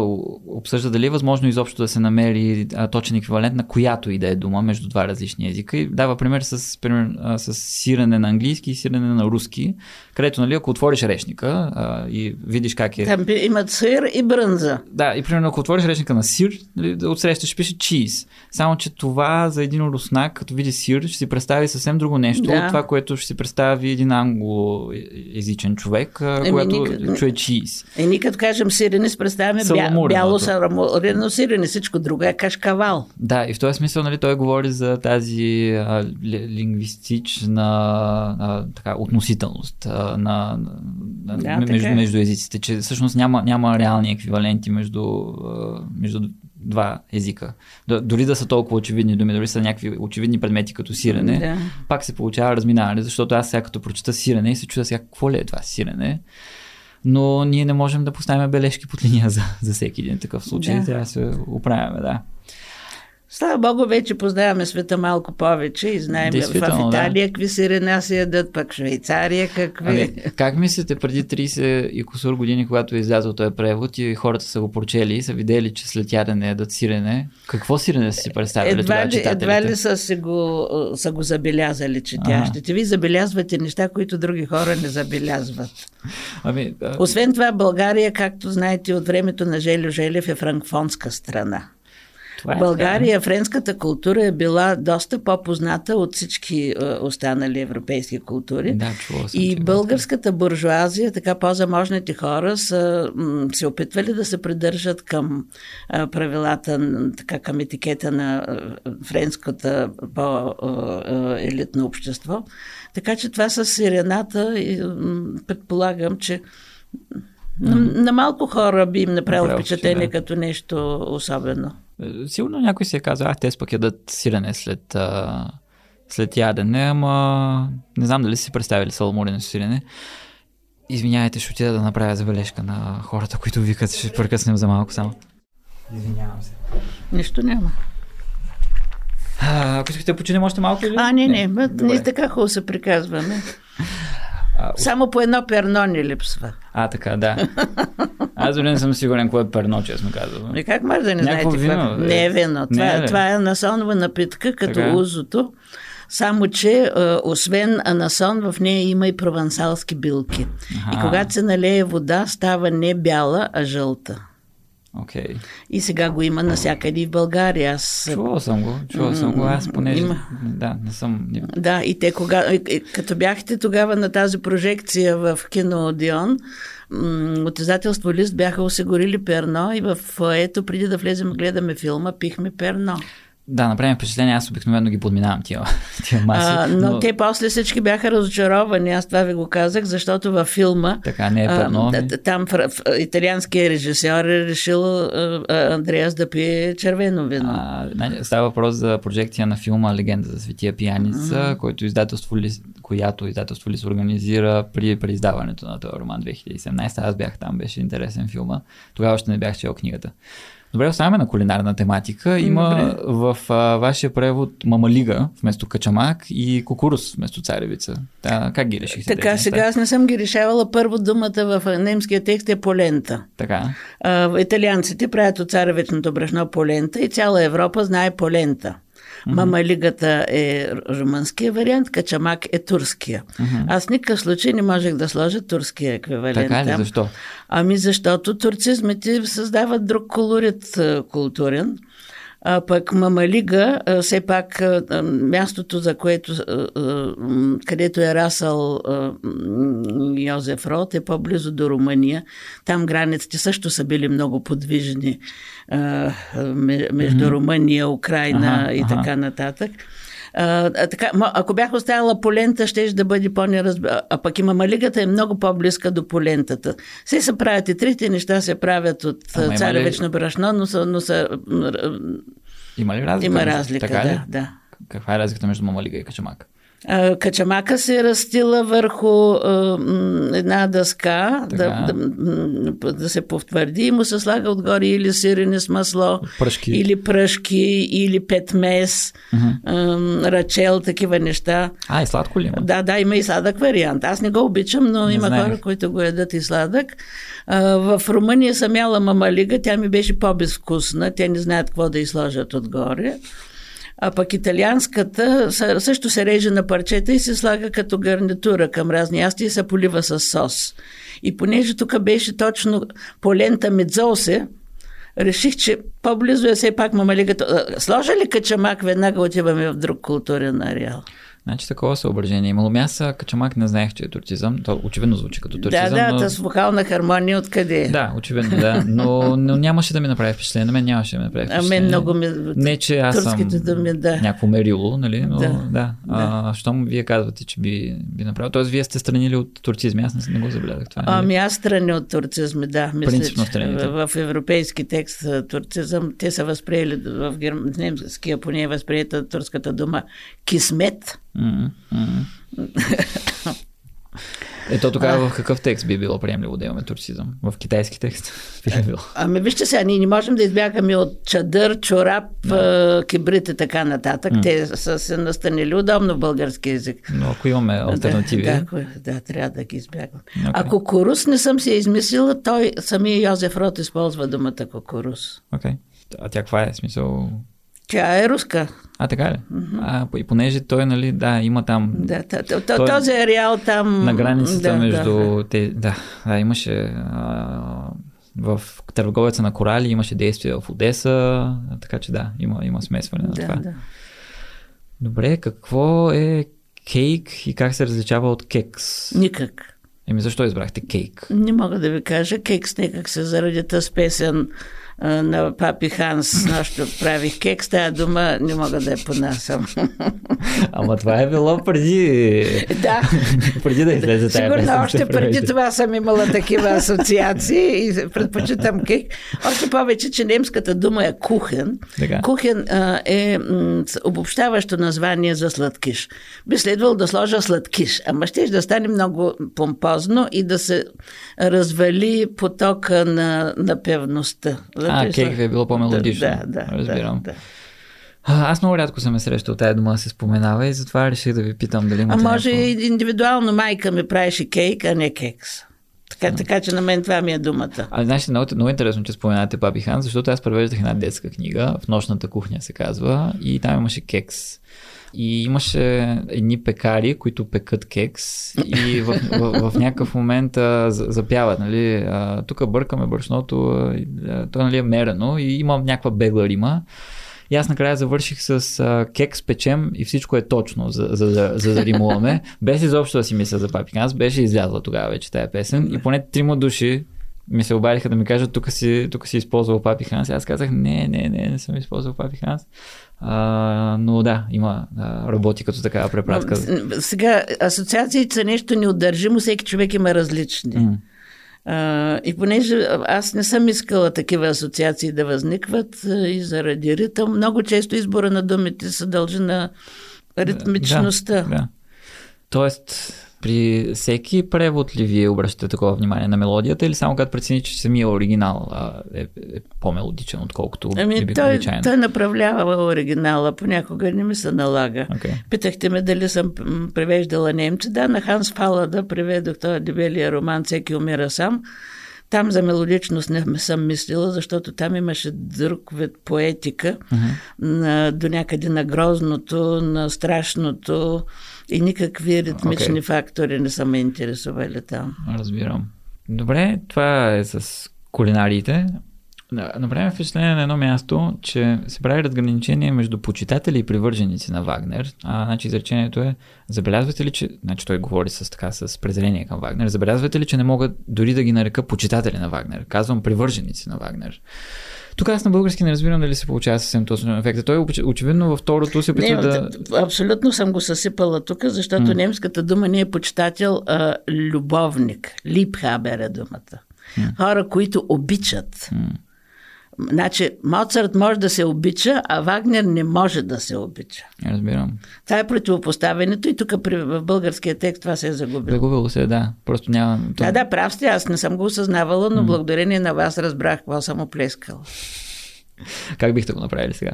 обсъжда дали е възможно изобщо да се намери а, точен еквивалент на която и да е дума между два различни езика. И дава пример с, пример, а, с сирене на английски и сирене на руски, където, нали, ако отвориш речника а, и видиш как е... Там имат сир и брънза. Да, и примерно ако отвориш речника на сир, нали, отсреща ще пише чиз. Само, че това за един руснак, като види сир, ще си представи съвсем друго нещо Да. от това, което ще си представи един англоязичен човек, Еми, когато никак- чуе чиз. И ние като кажем сирене, си представяме бя, бяло саламурено сирене. Всичко друго е кашкавал. Да, и в този смисъл, нали, той говори за тази а, ли- лингвистична а, така, относителност а, на, на, Да, между, е. между езиците, че всъщност няма, няма реални еквиваленти между, а, между два езика. Дори да са толкова очевидни думи, дори са някакви очевидни предмети като сирене, Да. пак се получава разминаване, защото аз сега като прочета сирене и се чуда сега какво ли е това сирене, но ние не можем да поставим бележки под линия за, за всеки един такъв случай. Да. Трябва да се оправяме, да. Слава Богу, вече познаваме света малко повече и знаем в Италия да. какви сирена се ядат, пък Швейцария какви. Ами, как мислите преди 30 и кусор години, когато е излязъл този превод и хората са го прочели и са видели, че след ядене ядат сирене, какво сирене са си представили едва тогава ли, Едва ли са, си го, са го забелязали четящите? Ви забелязвате неща, които други хора не забелязват. Ами, да. Освен това, България, както знаете, от времето на Желю Желев е франкфонска страна. Това е България, така. френската култура е била доста по-позната от всички е, останали европейски култури. Да, съм, и българската буржуазия, така по-заможните хора, са се опитвали да се придържат към е, правилата, така към етикета на е, френската по-елитно общество. Така че това с сирената предполагам, че на, на малко хора би им направило впечатление да. като нещо особено. Е, сигурно някой си е казал, а те пък ядат сирене след, а, след ядене, ама не знам дали си представили саламурено сирене. Извинявайте, ще отида да направя забележка на хората, които викат, ще прекъснем за малко само. Извинявам се. Нищо няма. А, ако искате да починем още малко или? А, не, не, не, не така хубаво се приказваме. А, Само по едно перно ни липсва. А, така, да. Аз дори не съм сигурен кое е перно, честно казвам. И как може да не знаете вино, какво? Не е вино. Това, не е, това е насонова напитка, като така. узото. Само, че а, освен анасон, в нея има и провансалски билки. Аха. И когато се налее вода, става не бяла, а жълта. Okay. И сега го има навсякъде в България. Аз... Чувал съм го, чувал съм го, аз понеже... Има... Да, не съм... Да, и те кога... Като бяхте тогава на тази прожекция в кино Одион, от издателство Лист бяха осигурили перно и в ето преди да влезем гледаме филма, пихме перно. Да, направим впечатление, аз обикновено ги подминавам тия, тия маси. А, но, но те после всички бяха разочаровани, аз това ви го казах, защото във филма така не е. Ами. Там в, в, италианският режисьор е решил а, Андреас да пие червено вино. А, става въпрос за прожекция на филма Легенда за светия пияница, mm-hmm. който издателство ли, която издателство ли се организира при преиздаването на този роман 2017. Аз бях там, беше интересен филма. Тогава още не бях чел книгата. Добре, оставяме на кулинарна тематика. Има Добре. в а, вашия превод мамалига вместо качамак и кукурус вместо царевица. Да, как ги решихте? Така, сега аз не съм ги решавала. Първо думата в немския текст е полента. Така. А, италианците правят от царевичното брашно полента и цяла Европа знае полента. Mm-hmm. Мамалигата е румънския вариант, качамак е турския. Mm-hmm. Аз никакъв случай не можех да сложа турския еквивалент. Така ли? Защо? Ами защото турцизмите създават друг колорит културен. А пък Мамалига, все пак мястото, за което, където е расъл Йозеф Рот, е по-близо до Румъния. Там границите също са били много подвижни между Румъния, Украина ага, и така ага. А, така, ако бях оставила полента, ще да бъде по-неразбира. А пък има малигата е много по-близка до полентата. Все се правят и трите неща се правят от царевично ли... брашно, но са, но са... Има ли разлика? Има разлика, така да, да. Каква е разликата между мамалига и качамак? Качамака се е растила върху една дъска, да, да, да се потвърди и му се слага отгоре или сирене с масло, пръшки. или пръшки, или петмес, uh-huh. рачел, такива неща. А, и сладко ли има? Да, да, има и сладък вариант. Аз не го обичам, но не има знаех. хора, които го ядат и сладък. В Румъния съм яла мамалига, тя ми беше по-безвкусна, те не знаят какво да изложат отгоре. А пък италианската също се реже на парчета и се слага като гарнитура към разни ясти и се полива с сос. И понеже тук беше точно полента медзосе, реших, че по-близо е все пак мамалигата. Сложа ли качамак, веднага отиваме в друг културен ареал. Значи такова съображение. Имало мяса, качамак не знаех, че е турцизъм. То очевидно звучи като турцизъм. Да, да, но... с вокална хармония откъде е? Да, очевидно, да. Но, но нямаше да ми направи впечатление. На мен нямаше да ми направи впечатление. А мен много ми... Не, че аз съм думи, да. някакво мерило, нали? Но, да. да. да. А, щом вие казвате, че би, би направил. Тоест, вие сте странили от турцизми. Аз не, не го забелязах това. Ами аз страни от турцизми, да. Мисля, Принципно страните. В, в европейски текст турцизъм, те са възприели в немския поне е възприета турската дума кисмет. Mm-hmm. Ето тогава в какъв текст би било приемливо да имаме турцизъм? В китайски текст би ли било? Ами вижте сега, ние не можем да избягаме от чадър, чорап, да. кибрит и така нататък. Mm. Те са се настанили удобно в български язик. Но ако имаме альтернативи... Да, да, да трябва да ги избягваме. Okay. А кукурус не съм си измислила, той самия Йозеф Рот използва думата кукурус. Окей. Okay. А тя каква е смисъл? Тя е руска. А, така ли? Mm-hmm. А, и понеже той, нали, да, има там... Да, той, този ареал там... На границата да, между... Да. Те, да, да, имаше... А, в търговеца на корали имаше действие в Одеса, така че да, има, има смесване на да, това. Да. Добре, какво е кейк и как се различава от кекс? Никак. Еми защо избрахте кейк? Не мога да ви кажа. Кейкс някак се заради тази песен на папи Ханс, нощи правих кек, тая дума не мога да я понасям. Ама това е било преди... Да. преди да излезе тази Сигурно още преди това съм имала такива асоциации и предпочитам кек. Още повече, че немската дума е кухен. Така. Кухен а, е м, обобщаващо название за сладкиш. Би следвало да сложа сладкиш, ама ще да стане много помпозно и да се развали потока на, на певността. А, кейк ви е било по-мелодично. Да, да, Разбирам. Да, да. Аз много рядко съм е срещал тази дума се споменава и затова реших да ви питам дали имате А може някакво... индивидуално майка ми правеше кейк, а не кекс. Така, така че на мен това ми е думата. А знаеш, много, много интересно, че споменате Папи Хан, защото аз превеждах една детска книга, в нощната кухня се казва, и там имаше кекс. И имаше едни пекари, които пекат кекс и в, в, в някакъв момент а, запяват, нали, тук бъркаме брашното, то нали, е мерено и имам някаква бегла рима. И аз накрая завърших с а, кекс печем и всичко е точно, за, за, за, за да римуваме. без изобщо да си мисля за Папи Аз беше излязла тогава вече тая песен и поне трима души ми се обадиха да ми кажат, тук си, тук си използвал Папи Ханс. Аз казах, не, не, не, не съм използвал Папи Ханс. А, но да, има, а, работи като такава препратка. Сега, асоциациите са нещо неудържимо, всеки човек има различни. Mm. А, и понеже аз не съм искала такива асоциации да възникват и заради ритъм, много често избора на думите се дължи на ритмичността. Да, да. Тоест, при всеки превод ли вие обръщате такова внимание на мелодията или само когато прецените, че самия оригинал а, е, е по-мелодичен, отколкото ами, би той, той направлява оригинала, понякога не ми се налага. Okay. Питахте ме дали съм превеждала немци. Да, на Ханс Фалада преведох този дебелия роман «Всеки умира сам». Там за мелодичност не съм мислила, защото там имаше друг вид поетика, uh-huh. на, до някъде на грозното, на страшното, и никакви ритмични okay. фактори не са ме интересували там. Разбирам. Добре, това е с кулинариите. Направим впечатление на едно място, че се прави разграничение между почитатели и привърженици на Вагнер. А, значи изречението е, забелязвате ли, че, значи той говори с така, с презрение към Вагнер, забелязвате ли, че не могат дори да ги нарека почитатели на Вагнер? Казвам привърженици на Вагнер. Тук аз на български не разбирам дали се получава съвсем точно ефекта. Той очевидно във второто се опитва да... Абсолютно съм го съсипала тук, защото mm. немската дума не е почитател, а любовник. Липхабер е думата. Mm. Хора, които обичат. Mm. Значи, Моцарт може да се обича, а Вагнер не може да се обича. Разбирам. Това е противопоставянето и тук в българския текст това се е загубило. Загубило се, да. Просто няма... Да, да, прав сте, аз не съм го осъзнавала, но mm. благодарение на вас разбрах какво съм оплескала. Как бихте го направили сега?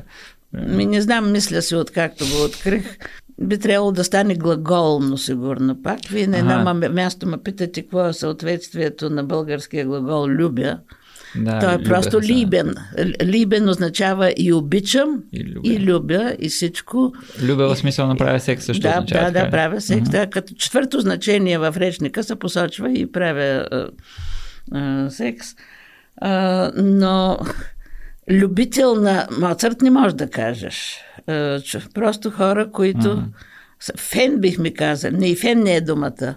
Ми не знам, мисля си, откакто го открих. Би трябвало да стане глаголно, сигурно пак. Вие на едно място ме питате какво е съответствието на българския глагол любя. Да, Той е просто да. либен. Либен означава и обичам, и любя, и, любя, и всичко. Любя в смисъл на правя секс също да, означава. Да, да, правя секс. Uh-huh. Да, като четвърто значение в речника се посочва и правя а, а, секс. А, но любител на Моцарт не можеш да кажеш. А, просто хора, които... Uh-huh Фен бих ми казал. Не, и фен не е думата.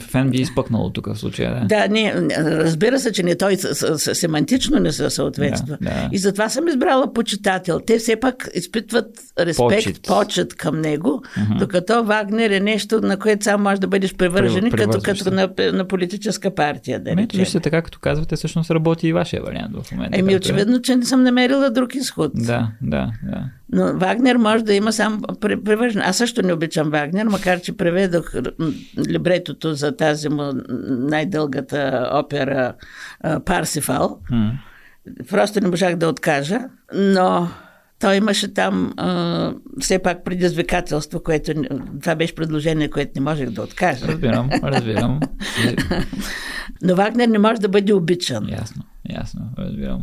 Фен би изпъкнало тук в случая, да. Да, не, разбира се, че не той семантично не се съответства. Да, да. И затова съм избрала почитател. Те все пак изпитват респект, почет, почет към него, uh-huh. докато Вагнер е нещо, на което само можеш да бъдеш привържен, като, като на, на политическа партия. Да Ами, вижте, така като казвате, всъщност работи и вашия вариант в момента. Еми, очевидно, че не съм намерила друг изход. Да, да, да. Но Вагнер може да има само превържен. Аз също не обичам Вагнер, макар че преведох либретото за тази му най-дългата опера Парсифал. Mm. Просто не можах да откажа, но той имаше там а, все пак предизвикателство, което това беше предложение, което не можех да откажа. Разбирам, разбирам. Но Вагнер не може да бъде обичан. Ясно, ясно, разбирам.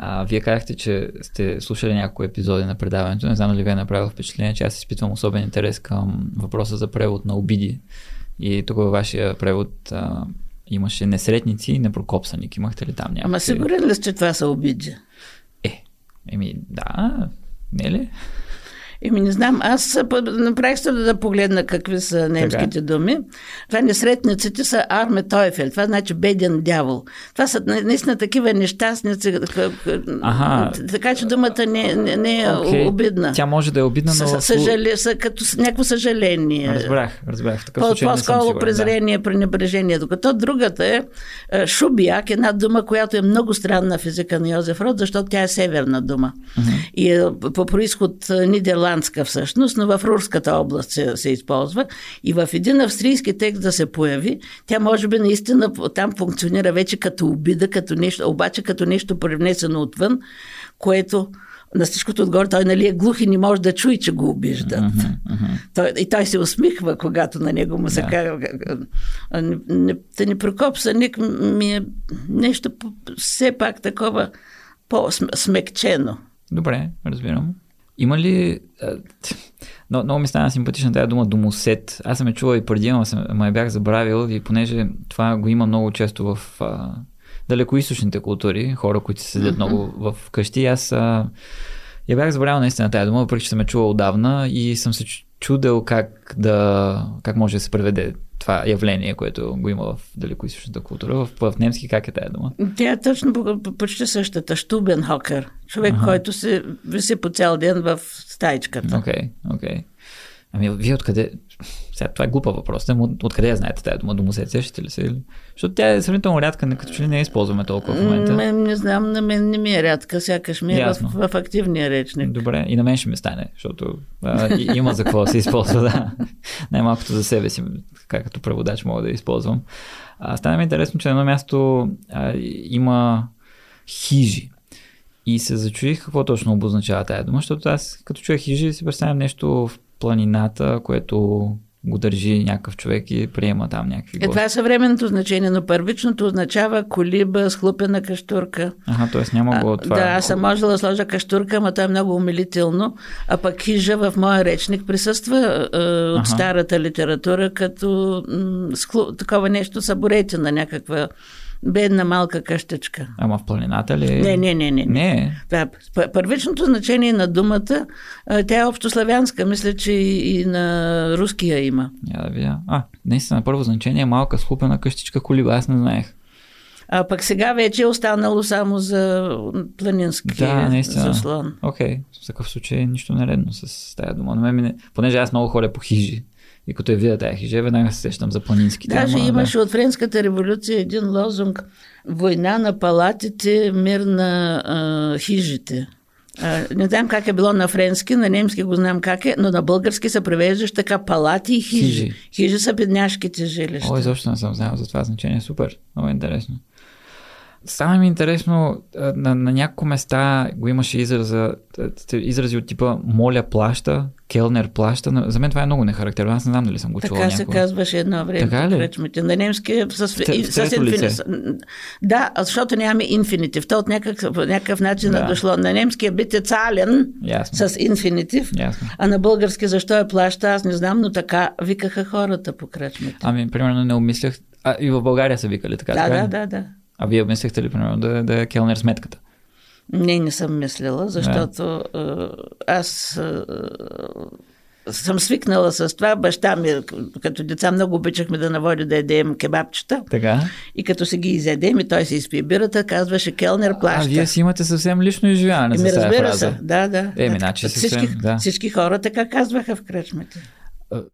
А, вие казахте, че сте слушали някои епизоди на предаването. Не знам дали ви е направило впечатление, че аз изпитвам особен интерес към въпроса за превод на обиди. И тук във вашия превод а, имаше несретници и непрокопсаник. Имахте ли там някакви... Ама сигурен ли че това са обиди? Е, еми да, не ли? Еми, не знам, аз направих се да погледна какви са немските така. думи. Това несретниците са Арме Тойфел, това значи беден дявол. Това са наистина такива нещастници, ага. така че думата не, не, не е okay. обидна. Тя може да е обидна, но... Съжале, са като някакво съжаление. Разбрах, разбрах. В такъв По, по-скоро презрение, да. пренебрежение. Докато другата е, е шубияк, една дума, която е много странна в езика на Йозеф Род, защото тя е северна дума. Uh-huh. И е по происход Нидерланд ирландска всъщност, но в Рурската област се, се използва. И в един австрийски текст да се появи, тя може би наистина там функционира вече като обида, като нещо, обаче като нещо привнесено отвън, което на всичкото отгоре той нали, е глух и не може да чуе, че го обиждат. Uh-huh, uh-huh. Той, и той се усмихва, когато на него му се yeah. казва. Да ни Прокопсаник ми е нещо все пак такова по-смекчено. Добре, разбирам. Има ли... Но, много ми стана симпатична тази дума домосет. Аз съм я чувал и преди, но я бях забравил и понеже това го има много често в а, далекоисточните култури, хора, които се седят mm-hmm. много в къщи. Аз а, я бях забравил наистина тази дума, въпреки че съм я чувал отдавна и съм се чудел как да как може да се преведе това явление, което го има в далекоисточната култура. В, в немски как е тази дума? Тя е точно почти същата. Штубенхокер. Човек, ага. който се виси по цял ден в стаичката. Окей, okay, окей. Okay. Ами вие откъде... Сега, това е глупа въпрос. Откъде я знаете тази дума? Домосет, сещате ли се? Защото тя е сравнително рядка, не като че ли не използваме толкова в момента. Не, не знам, на мен не ми е рядка, сякаш ми е в, в, активния речник. Добре, и на мен ще ми стане, защото а, и, има за какво да се използва, да. Най-малкото за себе си, как като преводач мога да използвам. А, стана ми интересно, че на едно място а, има хижи. И се зачуих какво точно обозначава тази дума, защото аз като чуя хижи си представям нещо в планината, което го държи някакъв човек и приема там някакви гости. Е, това е съвременното значение, но първичното означава колиба, схлупена каштурка. Ага, т.е. няма го това. Да, аз съм можела да сложа каштурка, но това е много умилително. А пък хижа в моя речник присъства е, от ага. старата литература като м, схлу, такова нещо съборетина, някаква бедна малка къщичка. Ама в планината ли? Не, не, не. не. не. Да, първичното значение на думата, тя е общославянска, мисля, че и на руския има. Я да видя. А, наистина, първо значение е малка схлупена къщичка колиба, аз не знаех. А пък сега вече е останало само за планински да, наистина. заслон. Окей, okay. в такъв случай нищо нередно с тази дума. Но ме, понеже аз много ходя по хижи, и като я видя тази хижа, веднага се сещам за планинските. Даже ама, имаше да. от Френската революция един лозунг Война на палатите, мир на а, хижите. А, не знам как е било на френски, на немски го знам как е, но на български се превеждаш така палати и хижи. Хижи, хижи са бедняшките жилища. Ой, защо не съм знал за това значение. Супер, много интересно. Стана ми интересно, на, на няколко места го имаше израза, изрази от типа моля плаща, келнер плаща. За мен това е много нехарактерно. Аз не знам дали съм го чувал Така се казваше едно време. Така ли? Кръчмите. На немски е с, с, с инфинитив. Да, защото нямаме инфинитив. То от някакъв, някакъв начин да. е дошло. На немски е бите цален Ясно. с инфинитив, Ясно. а на български защо е плаща, аз не знам, но така викаха хората по кръчмите. Ами, примерно не умислях. А и в България са викали така. Да, така да, да, да. А вие мислехте ли, примерно, да, да е келнер сметката? Не, не съм мислила, защото да. аз съм свикнала с това. Баща ми, като деца, много обичахме да наводи да ядем кебабчета. Така. И като се ги изядем и той се изпи бирата, казваше келнер плаща. А вие си имате съвсем лично изживяване Еми, разбира се, да, да. Еми, значи всички, съвсем, да. всички хора така казваха в кръчмите.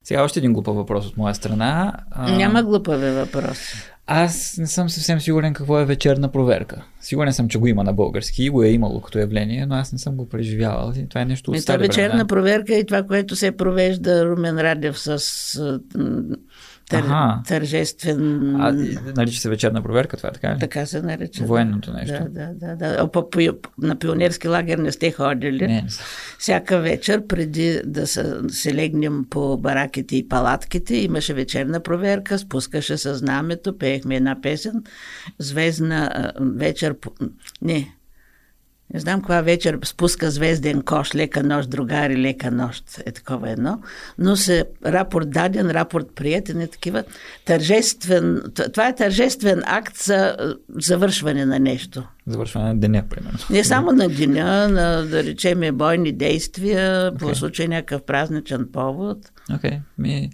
Сега още един глупав въпрос от моя страна. Няма глупави въпроси. Аз не съм съвсем сигурен какво е вечерна проверка. Сигурен съм, че го има на български и го е имало като явление, но аз не съм го преживявал. Това е нещо от стари вечерна времена. проверка и това, което се провежда Румен Радев с тър, ага. тържествен... А, нарича се вечерна проверка, това така ли? Така се нарича. Военното нещо. Да, да, да. да. А, по, по, на пионерски лагер не сте ходили. Не, не Всяка вечер, преди да се, се легнем по бараките и палатките, имаше вечерна проверка, спускаше се знамето, пеехме една песен, звездна вечер... Не, не знам коя вечер спуска звезден кош, лека нощ, другари, лека нощ, е такова едно, но се рапорт даден, рапорт приятен и такива тържествен, това е тържествен акт за завършване на нещо. Завършване на деня, примерно. Не само на деня, на, да речем, бойни действия, okay. по случай някакъв празничен повод. Окей, okay. ми...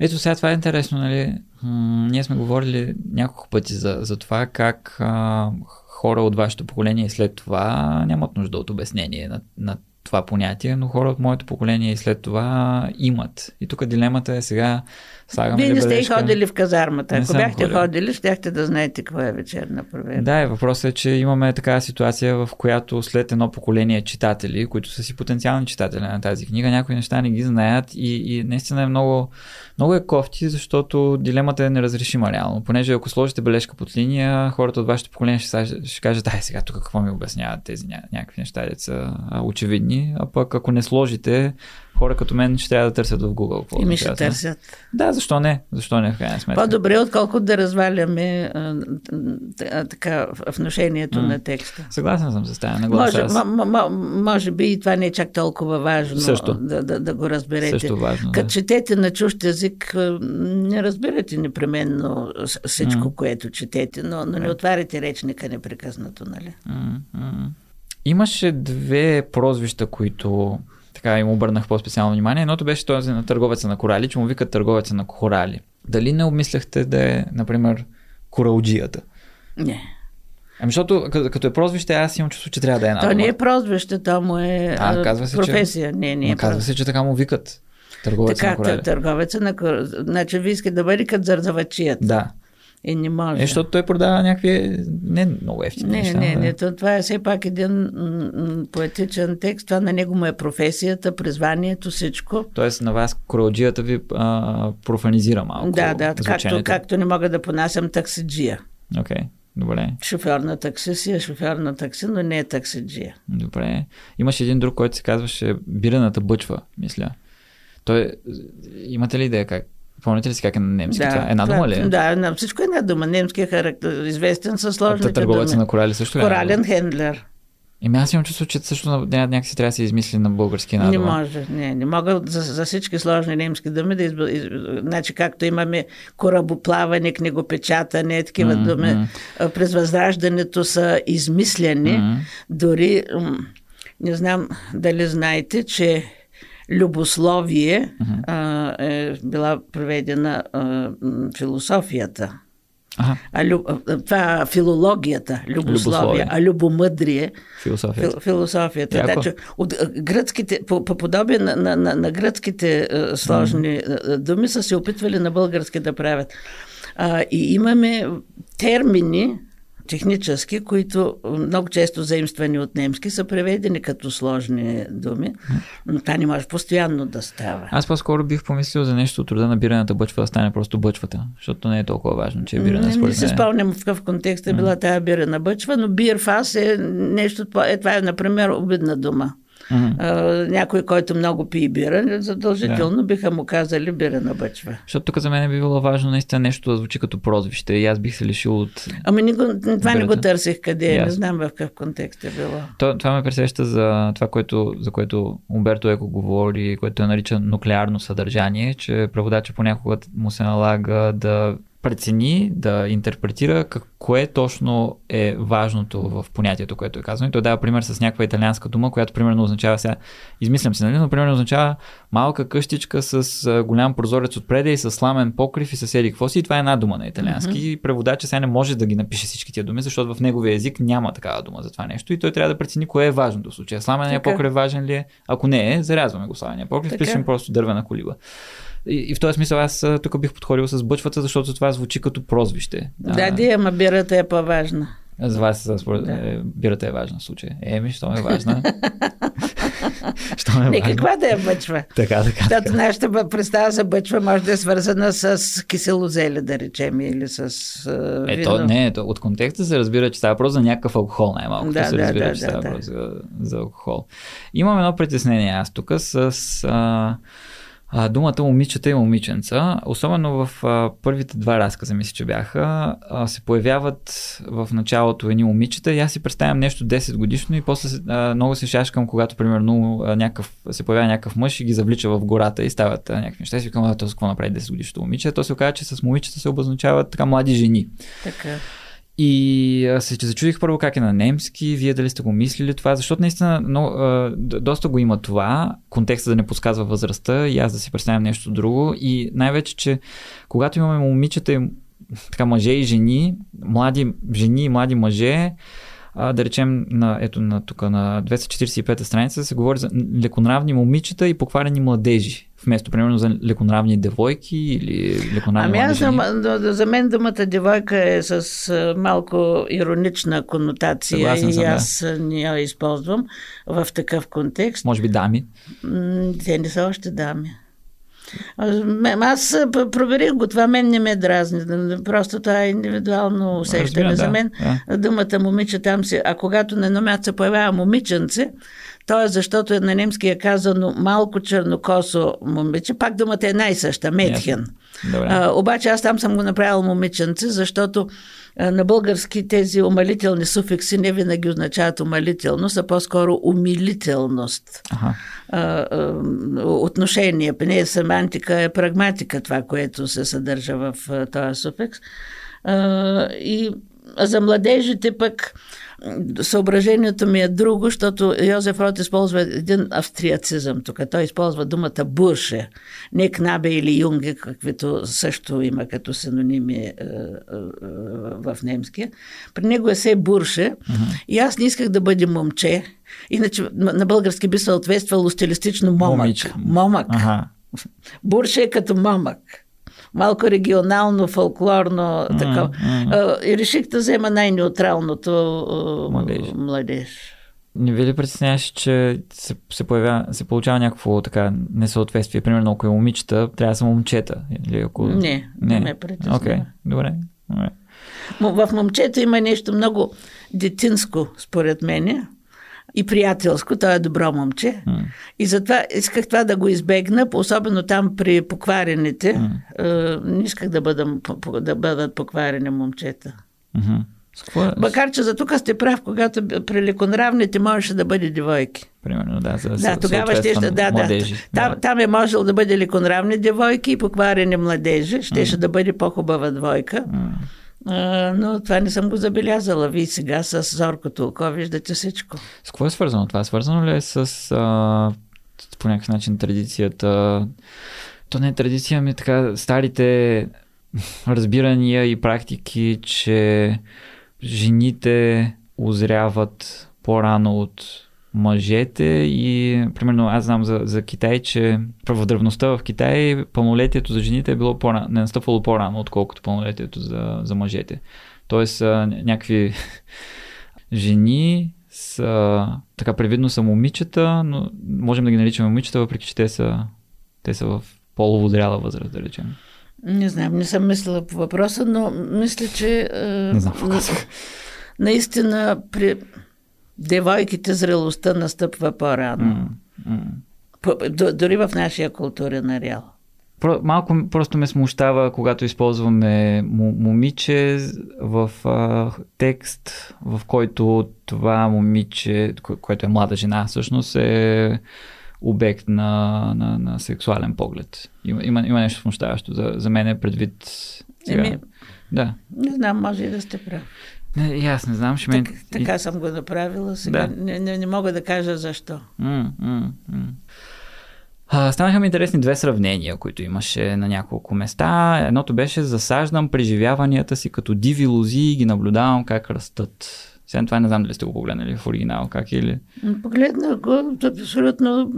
Ето сега това е интересно, нали? М- ние сме говорили няколко пъти за, за това как а, хора от вашето поколение и след това нямат нужда от обяснение на, на това понятие, но хора от моето поколение и след това имат. И тук дилемата е сега слагаме Вие не сте и ходили в казармата. Ако бяхте ходили, ходили, щяхте да знаете какво е вечерна проверка. Да, и въпросът е, че имаме такава ситуация, в която след едно поколение читатели, които са си потенциални читатели на тази книга, някои неща не ги знаят и, и наистина е много, много е кофти, защото дилемата е неразрешима реално. Понеже ако сложите бележка под линия, хората от вашето поколение ще, ще кажат, ай сега тук какво ми обясняват тези някакви неща, деца очевидни, а пък ако не сложите, хора като мен ще трябва да търсят в Google. Какво и ми ще търсят. Да, защо не? Защо не в крайна сметка? По-добре, отколкото да разваляме а, така вношението mm. на текста. Съгласен съм с тази нагласа. Може, м- м- може би и това не е чак толкова важно Също. Да, да, да го разберете. Също важно, Като да. четете на чужд език, не разбирате непременно всичко, mm. което четете, но, но не отваряте речника непрекъснато, нали? Mm-hmm. Имаше две прозвища, които така им обърнах по-специално внимание. Едното беше този на търговеца на корали, че му викат търговеца на корали. Дали не обмисляхте да е, например, коралджията? Не. Ами защото като, като е прозвище, аз имам чувство, че трябва да е една. То не е прозвище, то му е а, казва се, професия. Че, не, не е казва се, че така му викат. Търговеца така, на корали. Търговеца на корали. Значи ви искате да бъде като зарзавачията. Да. И не може. Е, защото той продава някакви не много ефтини не, неща. Не, не, то, това е все пак един м- поетичен текст. Това на него му е професията, призванието, всичко. Тоест на вас коралджията ви а, профанизира малко. Да, да, както, както не мога да понасям таксиджия. Окей. Okay. Добре. Шофьор на такси си е шофьор на такси, но не е таксиджия. Добре. Имаше един друг, който се казваше Бирената бъчва, мисля. Той, имате ли идея как, Помните ли си как е на немски? Да, това? Една дума ли? Е? Да, на всичко е една дума. Немски е характер, известен със сложните думи. на корали също ли? Е Корален хендлер. Еми аз имам чувство, че също някакси трябва да се измисли на български една Не може, не, не мога за, за всички сложни немски думи да изб... из... Значи както имаме корабоплаване, книгопечатане, такива mm-hmm. думи, през възраждането са измисляни. Mm-hmm. Дори, не знам дали знаете, че любословие uh-huh. а, е била проведена а, философията. Ага. А, люб, това филологията, любословие, любословие. а любомъдрие философията. Фил, философията. Яко. Значи, от гръцките, по, по подобие на, на, на, на гръцките а, сложни mm. думи са се опитвали на български да правят. А, и имаме термини, технически, които много често заимствани от немски, са преведени като сложни думи, но това не може постоянно да става. Аз по-скоро бих помислил за нещо от рода на бирената бъчва да стане просто бъчвата, защото не е толкова важно, че е бирена. Не, не се спомням в какъв контекст е била тази бирена бъчва, но бирфас е нещо, е, това е, например, обидна дума. Mm-hmm. А, някой, който много пие бира, задължително да. биха му казали бира на бъчва. Защото тук за мен би било важно наистина нещо да звучи като прозвище и аз бих се лишил от... Ами не го, това бирата. не го търсих къде е, не знам в какъв контекст е било. То, това ме пресеща за това, което, за което Умберто Еко говори, което е нарича нуклеарно съдържание, че преводача понякога му се налага да прецени, да интерпретира кое точно е важното в понятието, което е казано. И той дава пример с някаква италианска дума, която примерно означава сега, измислям се, нали, но примерно означава малка къщичка с голям прозорец отпред и с сламен покрив и с еди какво си. И това е една дума на италиански. Mm-hmm. И преводача сега не може да ги напише всички тия думи, защото в неговия език няма такава дума за това нещо. И той трябва да прецени кое е важното в случая. Сламения покрив важен ли е? Ако не е, зарязваме го сламения покрив, пишем просто дървена колиба. И, и в този смисъл аз тук бих подходил с бъчвата, защото това звучи като прозвище. Да, ди, ама бирата е по-важна. За вас според, да. е, бирата е важна в случая. Еми, що е важна? що е важна? каква да я бъчва. Така, така. Защото нашата представа за бъчва може да е свързана с киселозеле, да речем, или с uh, Ето, не, ето, от контекста се разбира, че става просто за някакъв алкохол, най-малко. Да, се да, разбира, да, че да, става да. просто за, за алкохол. Имам едно притеснение аз тук с... А, а, думата момичета и момиченца, особено в а, първите два разказа, мисля, че бяха, а, се появяват в началото едни момичета и аз си представям нещо 10 годишно и после а, много се шашкам, когато примерно а, някакъв, се появява някакъв мъж и ги завлича в гората и стават а, някакви неща. И си викам, а, то какво направи 10 годишното момиче? То се оказа, че с момичета се обозначават така млади жени. Така. И се зачудих първо как е на немски, вие дали сте го мислили това, защото наистина но, а, доста го има това, контекста да не подсказва възрастта и аз да си представям нещо друго. И най-вече, че когато имаме момичета така мъже и жени, млади жени и млади мъже, а, да речем, на, ето на, тук на 245 страница се говори за леконравни момичета и покварени младежи, вместо примерно за леконравни девойки или леконравни Ами аз за, за мен думата девойка е с малко иронична конотация Съгласен и съм, аз да. не я използвам в такъв контекст. Може би дами? Те не са още дами. Аз проверих го, това мен не ме дразни. Просто това е индивидуално усещане. Да, за мен да. думата момиче там си, а когато на едно място се появява момиченце, то е защото е на немски е казано малко чернокосо момиче, пак думата е най-съща, Метхен. А, обаче аз там съм го направил момиченце, защото а, на български тези умалителни суфикси не винаги означават умалителност, а по-скоро умилителност. Ага. А, а, отношение, не е семантика, е прагматика това, което се съдържа в а, този суфикс. А, и за младежите пък съображението ми е друго, защото Йозеф Рот използва един австриацизъм тук. Той използва думата бурше, не кнабе или юнге, каквито също има като синоними е, е, е, в немския. При него е се бурше uh-huh. и аз не исках да бъде момче, иначе на български би съответствало стилистично момък. Момиче. Момък. Uh-huh. Бурше е като момък малко регионално, фолклорно, mm, така. Mm. И реших да взема най-неутралното младеж. младеж. Не ви ли притесняваш, че се, се, появя, се получава някакво така несъответствие? Примерно, ако е момичета, трябва да са момчета. Или ако... Не, не, не ме притеснява. Окей, okay, добре. добре. В момчето има нещо много детинско, според мен и приятелско. Той е добро момче. Mm. И затова исках това да го избегна, особено там при покварените. Mm. не исках да, бъдам, да бъдат покварени момчета. Mm-hmm. Е? Макар, че за тук сте прав, когато при леконравните можеше да бъде девойки. Примерно, да. За, да, тогава ще, да, да, младежи. Там, да. там е можел да бъде леконравни девойки и покварени младежи. Щеше mm. да бъде по-хубава двойка. Mm но това не съм го забелязала. Вие сега с зоркото око виждате всичко. С какво е свързано това? Свързано ли е с а, по някакъв начин традицията? То не е традиция, ами така старите разбирания и практики, че жените озряват по-рано от мъжете и примерно аз знам за, за Китай, че в древността в Китай пълнолетието за жените е било по не настъпвало по-рано, отколкото пълнолетието за, за мъжете. Тоест някакви жени са така привидно са момичета, но можем да ги наричаме момичета, въпреки че те са, те са в полово зряла възраст, да речем. Не знам, не съм мислила по въпроса, но мисля, че не знам, наистина при девойките зрелостта настъпва по-рано. Mm, mm. Дори в нашия културен ареал. Малко просто ме смущава, когато използваме момиче в а, текст, в който това момиче, което е млада жена, всъщност е обект на, на, на сексуален поглед. Има, има, има нещо смущаващо за, за мен е предвид сега. Еми, да. Не знам, може и да сте прав. Не, и аз не знам, ще ме... Так, така съм го направила, сега да. не, не, не мога да кажа защо. М, м, м. А, станаха ми интересни две сравнения, които имаше на няколко места. Едното беше засаждам преживяванията си като диви лози и ги наблюдавам как растат. Сега това не знам дали сте го погледнали в оригинал, как или... Погледнах го, абсолютно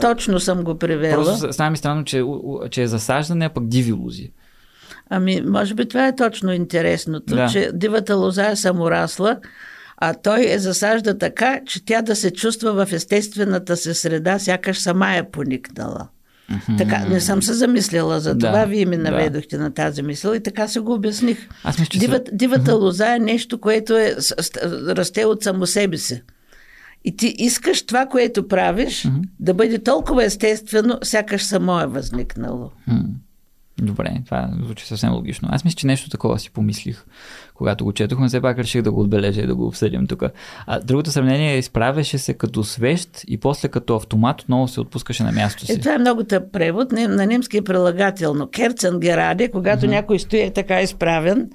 Точно съм го превела. Просто става ми странно, че, че е засаждане, а пък диви лози. Ами, може би това е точно интересното, да. че дивата лоза е саморасла, а той е засажда така, че тя да се чувства в естествената си среда, сякаш сама е поникнала. Mm-hmm. Така, не съм се замислила за това, да, вие ми наведохте да. на тази мисъл и така се го обясних. Аз мисля, Дивът, дивата mm-hmm. лоза е нещо, което е, расте от само себе си. И ти искаш това, което правиш, mm-hmm. да бъде толкова естествено, сякаш само е възникнало. Mm-hmm. Добре, това звучи съвсем логично. Аз мисля, че нещо такова си помислих, когато го четохме, все пак реших да го отбележа и да го обсъдим тук. А другото сравнение е изправяше се като свещ и после като автомат отново се отпускаше на място си. Е, това е много тъп превод. На немски е прилагателно. Керцен гераде, когато mm-hmm. някой стои така изправен,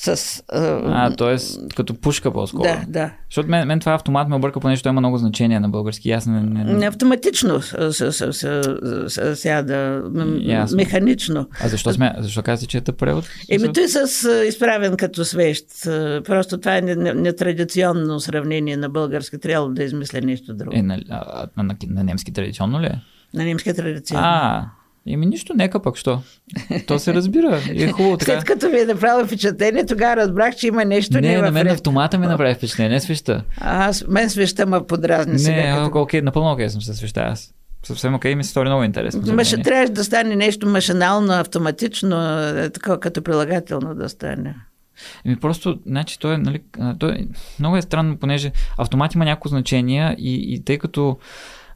с... А, т.е. като пушка по-скоро. Да, да. Защото мен, мен това автомат ме обърка, понеже има много значение на български. Аз не, не... не автоматично сега да... Механично. А защо, сме, защо казвате, че е превод? Еми, той с изправен като свещ. Просто това е нетрадиционно сравнение на български. Трябва да измисля нещо друго. Е, на, а, на, на, на немски традиционно ли е? На немски традиционно. А, Еми нищо, нека пък, що? То се разбира. И е хубаво така. След като ми е направило впечатление, тогава разбрах, че има нещо. Не, не на мен автомата ми направи впечатление, свеща. А, аз, мен свеща ме подразни не, сега. Не, като... окей, напълно окей съм се свеща аз. Съвсем окей, ми се стори много интересно. Маш, трябваше да стане нещо машинално, автоматично, е, така като прилагателно да стане. Еми просто, значи, той е, нали, той е, много е странно, понеже автомат има някакво значение и, и тъй като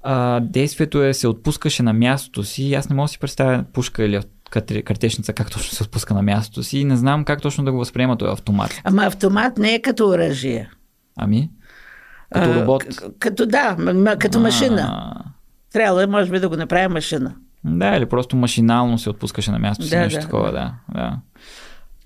а, действието е, се отпускаше на мястото си. Аз не мога да си представя пушка или картечница как точно се отпуска на мястото си и не знам как точно да го възприема този автомат. Ама автомат не е като оръжие. Ами? Като робот? А, като да, като машина. Трябвало е, може би, да го направи машина. Да, или просто машинално се отпускаше на мястото си, да, нещо да, такова, да. да.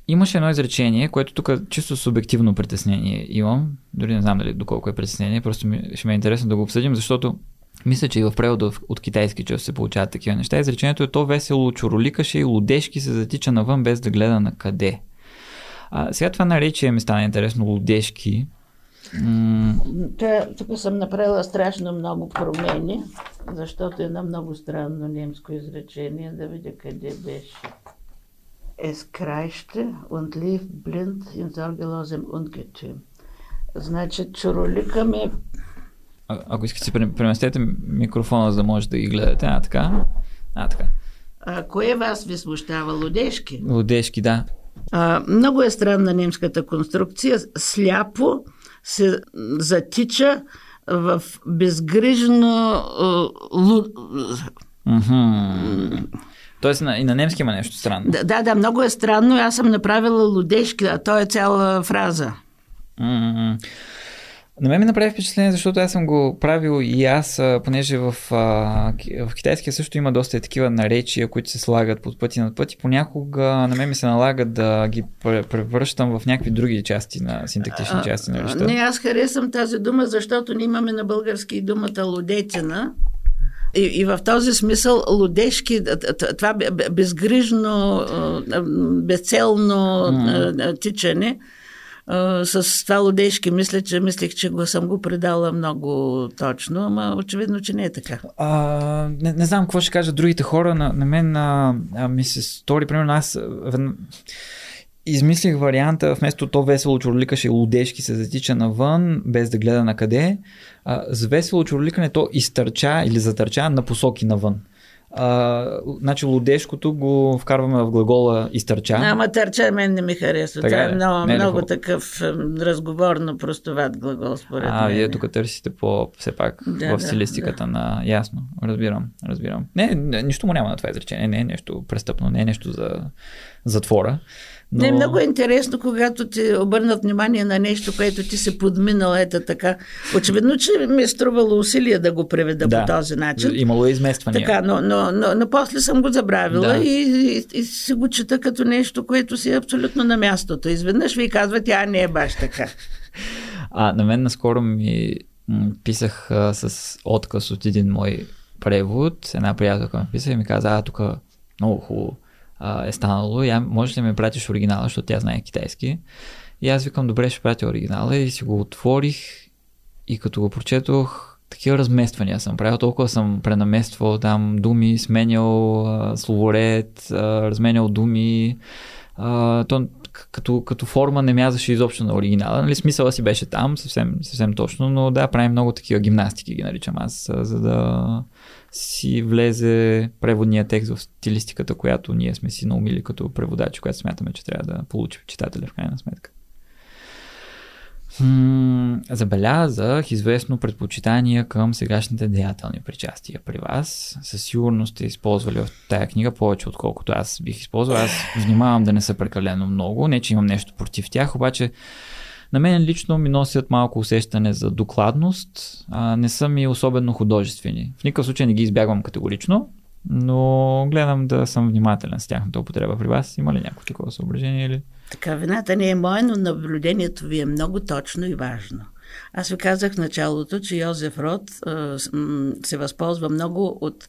Имаше едно изречение, което тук чисто субективно притеснение имам. Дори не знам дали доколко е притеснение, просто ми, ще ме е интересно да го обсъдим, защото мисля, че и в превода от китайски че се получават такива неща. Изречението е то весело чуроликаше и лудешки се затича навън без да гледа на къде. А, сега това наречие ми стана интересно лудешки. М- тук съм направила страшно много промени, защото е едно много странно немско изречение, да видя къде беше. Es kreischte und lief blind in sorgelosem Ungetüm. Значи, чуролика ме а, ако искате си преместете микрофона, за да може да ги гледате. А, така. А, така. А, кое вас ви смущава? Лудешки? Лудешки, да. А, много е странна немската конструкция. Сляпо се затича в безгрижно лу... Тоест и на немски има нещо странно. Да, да, да, много е странно. Аз съм направила лудешки, а то е цяла фраза. Mm-hmm. На мен ми направи впечатление, защото аз съм го правил и аз, понеже в, в китайския също има доста такива наречия, които се слагат под пъти над пъти. Понякога на мен ми се налага да ги превръщам в някакви други части на синтактични части на речта. Не, аз харесвам тази дума, защото ние имаме на български думата лудетина. И, и в този смисъл лудешки, това безгрижно, безцелно mm. тичане – с това лудешки мисля, че мислех, че го съм го предала много точно, ама очевидно, че не е така. А, не, не знам какво ще кажат другите хора. На, на мен а, а, ми се стори, примерно аз измислих варианта, вместо то весело чурликаше лудешки се затича навън, без да гледа на къде. А, с весело чурликане то изтърча или затърча на посоки навън. А, значи лудешкото го вкарваме в глагола изтърча. Ама търча мен не ми харесва. Така Това е много, не много такъв разговорно простоват глагол според а, мен. вие тук търсите по все пак да, в стилистиката да. на... Ясно, разбирам, разбирам. Не, нищо му няма на това изречение, не е нещо престъпно, не е нещо за затвора. Но... Не, много е интересно, когато ти обърнат внимание на нещо, което ти се подминал, ето така. Очевидно, че ми е струвало усилия да го преведа да, по този начин. Имало е измествания. Така, но, но, но, но после съм го забравила да. и, и, и си го чета като нещо, което си е абсолютно на мястото. Изведнъж ви казват, тя не е баш така. А, на мен наскоро ми писах а, с отказ от един мой превод. Една приятелка ми писа и ми каза, а, тук много хубаво а, е станало. Я, можеш ли да ми пратиш оригинала, защото тя знае китайски. И аз викам, добре, ще пратя оригинала и си го отворих и като го прочетох, такива размествания съм правил, толкова съм пренамествал там думи, сменял а, словоред, а, разменял думи. То, като, като форма не мязаше изобщо на оригинала. Нали, смисъла си беше там, съвсем, съвсем точно, но да, правим много такива гимнастики, ги наричам аз, за да си влезе преводния текст в стилистиката, която ние сме си наумили като преводачи, която смятаме, че трябва да получи читателя в крайна сметка. Hm, забелязах известно предпочитание към сегашните деятелни причастия при вас. Със сигурност сте използвали в тая книга повече, отколкото аз бих използвал. Аз внимавам да не са прекалено много. Не, че имам нещо против тях, обаче на мен лично ми носят малко усещане за докладност. А не са ми особено художествени. В никакъв случай не ги избягвам категорично, но гледам да съм внимателен с тяхната употреба при вас. Има ли някакво такова съображение или... Така, вината не е моя, но наблюдението ви е много точно и важно. Аз ви казах в началото, че Йозеф Род а, се възползва много от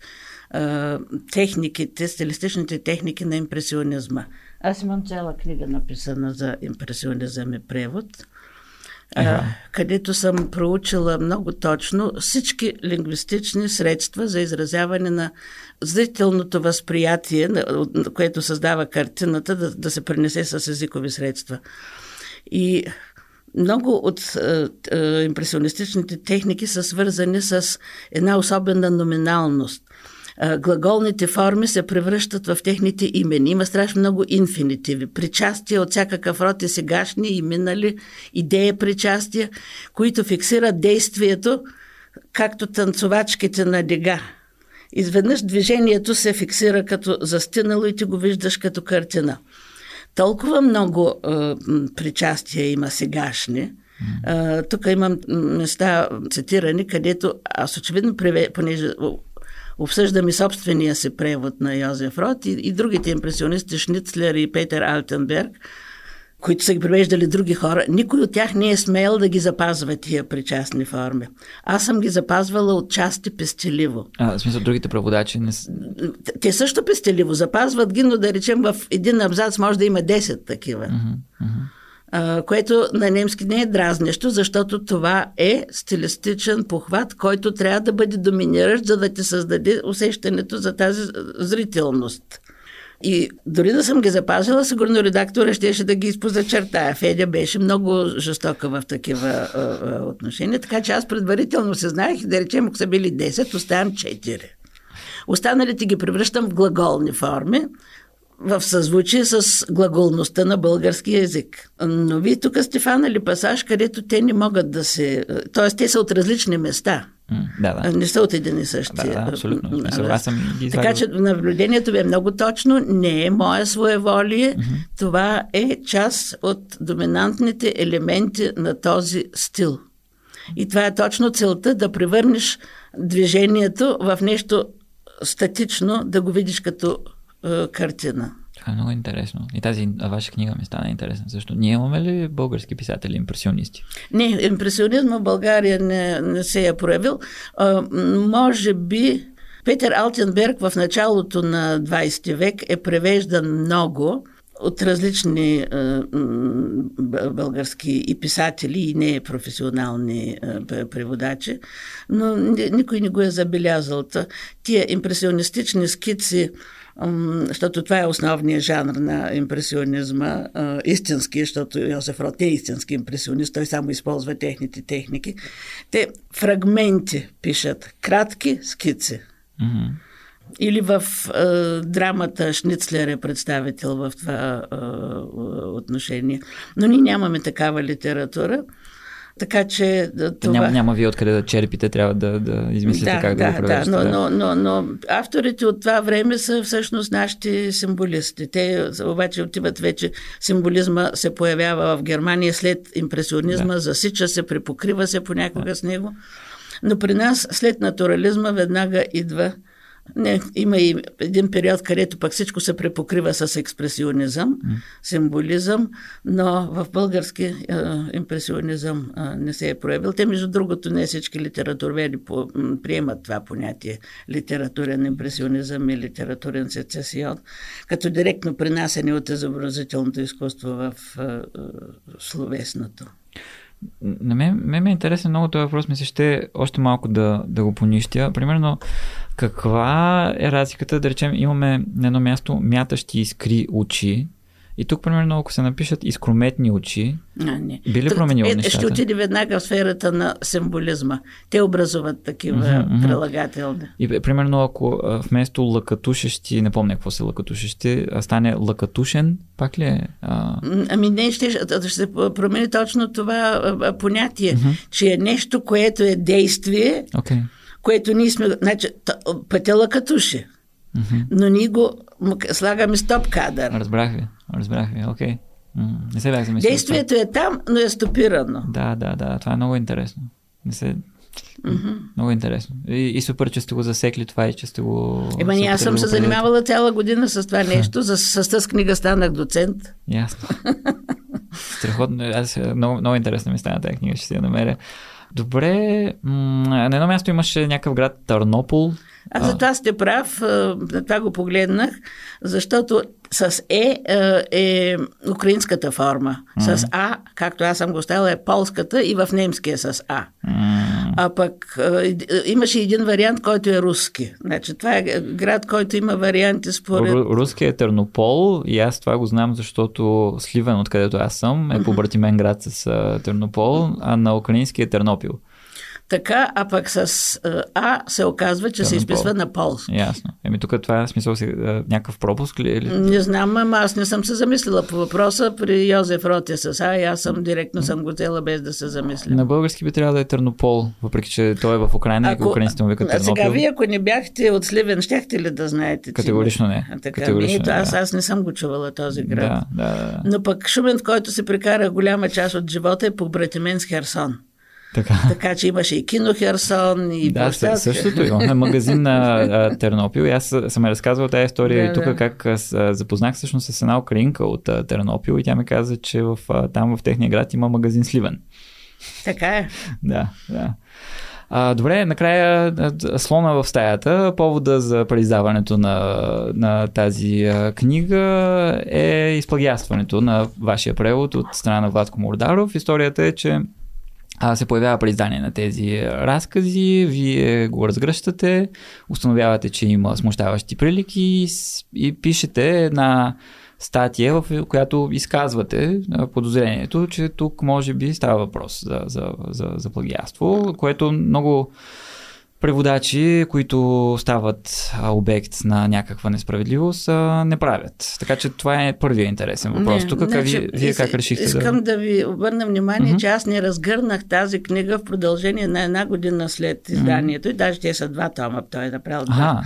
а, техниките, стилистичните техники на импресионизма. Аз имам цяла книга написана за импресионизъм и превод а, където съм проучила много точно всички лингвистични средства за изразяване на зрителното възприятие, което създава картината, да, да се пренесе с езикови средства. И много от е, е, импресионистичните техники са свързани с една особена номиналност глаголните форми се превръщат в техните имени. Има страшно много инфинитиви. Причастия от всякакъв род и сегашни и минали, идея причастия, които фиксират действието, както танцовачките на дега. Изведнъж движението се фиксира като застинало и ти го виждаш като картина. Толкова много е, причастия има сегашни. Тук имам места цитирани, където аз очевидно, понеже обсъждам и собствения си превод на Йозеф Рот и, и другите импресионисти, Шницлер и Петър Алтенберг, които са ги превеждали други хора, никой от тях не е смел да ги запазва тия причастни форми. Аз съм ги запазвала от части пестеливо. А, в смисъл, другите преводачи не Те също пестеливо запазват ги, но да речем в един абзац може да има 10 такива. Uh-huh, uh-huh което на немски не е дразнещо, защото това е стилистичен похват, който трябва да бъде доминиращ, за да ти създаде усещането за тази зрителност. И дори да съм ги запазила, сигурно редактора щеше да ги изпозачертая. Федя беше много жестока в такива а, а, отношения, така че аз предварително се знаех да речем, ако са били 10, оставям 4. Останалите ги превръщам в глаголни форми, в съзвучие с глаголността на българския язик. Но вие тук сте фанали пасаж, където те не могат да се... Тоест, те са от различни места. Да, да. Не са от един и същи. Да, да, абсолютно. Аз съм ги така че наблюдението ви е много точно. Не е мое своеволие. Mm-hmm. Това е част от доминантните елементи на този стил. И това е точно целта да превърнеш движението в нещо статично, да го видиш като е, картина. Това е много интересно. И тази ваша книга ми стана интересна също. Ние имаме ли български писатели импресионисти? Не, импресионизма в България не, не се е проявил. А, може би Петър Алтенберг в началото на 20 век е превеждан много от различни е, български и писатели, и не професионални е, преводачи, но никой не го е забелязал. Тия импресионистични скици защото това е основният жанр на импресионизма, истински, защото Йосеф Рот е истински импресионист, той само използва техните техники. Те фрагменти пишат, кратки скици. Mm-hmm. Или в е, драмата Шницлер е представител в това е, отношение. Но ние нямаме такава литература. Така че това... Няма, няма ви откъде да черпите, трябва да, да измислите да, как да, да го превеждате. Да, но, но, но, но авторите от това време са всъщност нашите символисти. Те обаче отиват вече, символизма се появява в Германия след импресионизма, да. засича се, припокрива се понякога да. с него. Но при нас след натурализма веднага идва не, има и един период, където пък всичко се препокрива с експресионизъм, mm. символизъм, но в български е, импресионизъм е, не се е проявил. Те, между другото, не всички литературоведи по, приемат това понятие литературен импресионизъм и литературен сецесион, като директно принасяне от изобразителното изкуство в е, е, словесното. На мен, мен ме е интересен много този въпрос, ми се ще още малко да, да го понищя. Примерно, каква е разликата, да речем, имаме на едно място мятащи искри очи, и тук, примерно, ако се напишат изкрометни очи, А, не. би ли променило е, нещата? Ще отиде веднага в сферата на символизма. Те образуват такива мгм. прилагателни. И бе, примерно, ако вместо лъкатушещи, не помня какво са лъкатушещи, стане лъкатушен, пак ли е? А, Ами не, ще, ще се промени точно това понятие, че е нещо, което е действие, окей. Което ние сме... Значи, пътя лъкатуши, Мгм. но ние го слагаме стоп кадър. Разбрах ви, разбрах ви, окей. М, Не се бях замислил. Действието е там, но е стопирано. Да, да, да, това е много интересно. Не се... Много интересно. И, и супер, че сте го засекли това и че сте го... Ема аз съм се занимавала цяла година с това нещо. За, с тази книга станах доцент. Ясно. Страхотно. Аз, е, много, много интересно ми стана тази книга, ще си я намеря. Добре, на едно място имаше някакъв град Търнопол. Аз за това сте прав, на това го погледнах, защото с Е е украинската форма. С А, както аз съм го ставила, е полската и в немски е с А. А пък имаше един вариант, който е руски. Значи, това е град, който има варианти според... Ру- Руски е Тернопол и аз това го знам, защото Сливен, откъдето аз съм, е побратимен град с Тернопол, а на украински е Тернопил. Така, а пък с а, А се оказва, че се Търнопол. изписва на полски. Ясно. Еми тук това е смисъл си, а, някакъв пропуск ли? е Или... Не знам, ама аз не съм се замислила по въпроса. При Йозеф Рот е с А и аз съм директно съм го взела без да се замисля. На български би трябвало да е Тернопол, въпреки че той е в Украина и украинците му викат а сега вие, ако не бяхте от Сливен, щяхте ли да знаете? Категорично не. А, така, Категорично ето, аз, аз не съм го чувала този град. Да, да, да. Но пък Шумен, в който се прекара голяма част от живота е побратимен с Херсон. Така. Така че имаше и кино Херсон, и Да, площадка. съ- същото имаме магазин на а, Тернопил и аз съм я разказвал тази история Да, и тук да. как аз запознах всъщност с една украинка от а, Тернопил и тя ми каза, че в, а, там в техния град има магазин Сливен. Така е. Да, да. А, добре, накрая слона в стаята. Повода за преиздаването на, на тази книга е изплагиастването на вашия превод от страна на Владко Мордаров. Историята е, че а, се появява преиздание на тези разкази, вие го разгръщате, установявате, че има смущаващи прилики и, и пишете една статия, в която изказвате подозрението, че тук може би става въпрос за, за, за, за плагиатство, което много преводачи, които стават обект на някаква несправедливост, не правят. Така че това е първият интересен въпрос. Не, Тук значи, вие, вие как решихте Искам да... да ви обърна внимание, Мгм. че аз не разгърнах тази книга в продължение на една година след изданието. И даже те са два тома, той е направил два.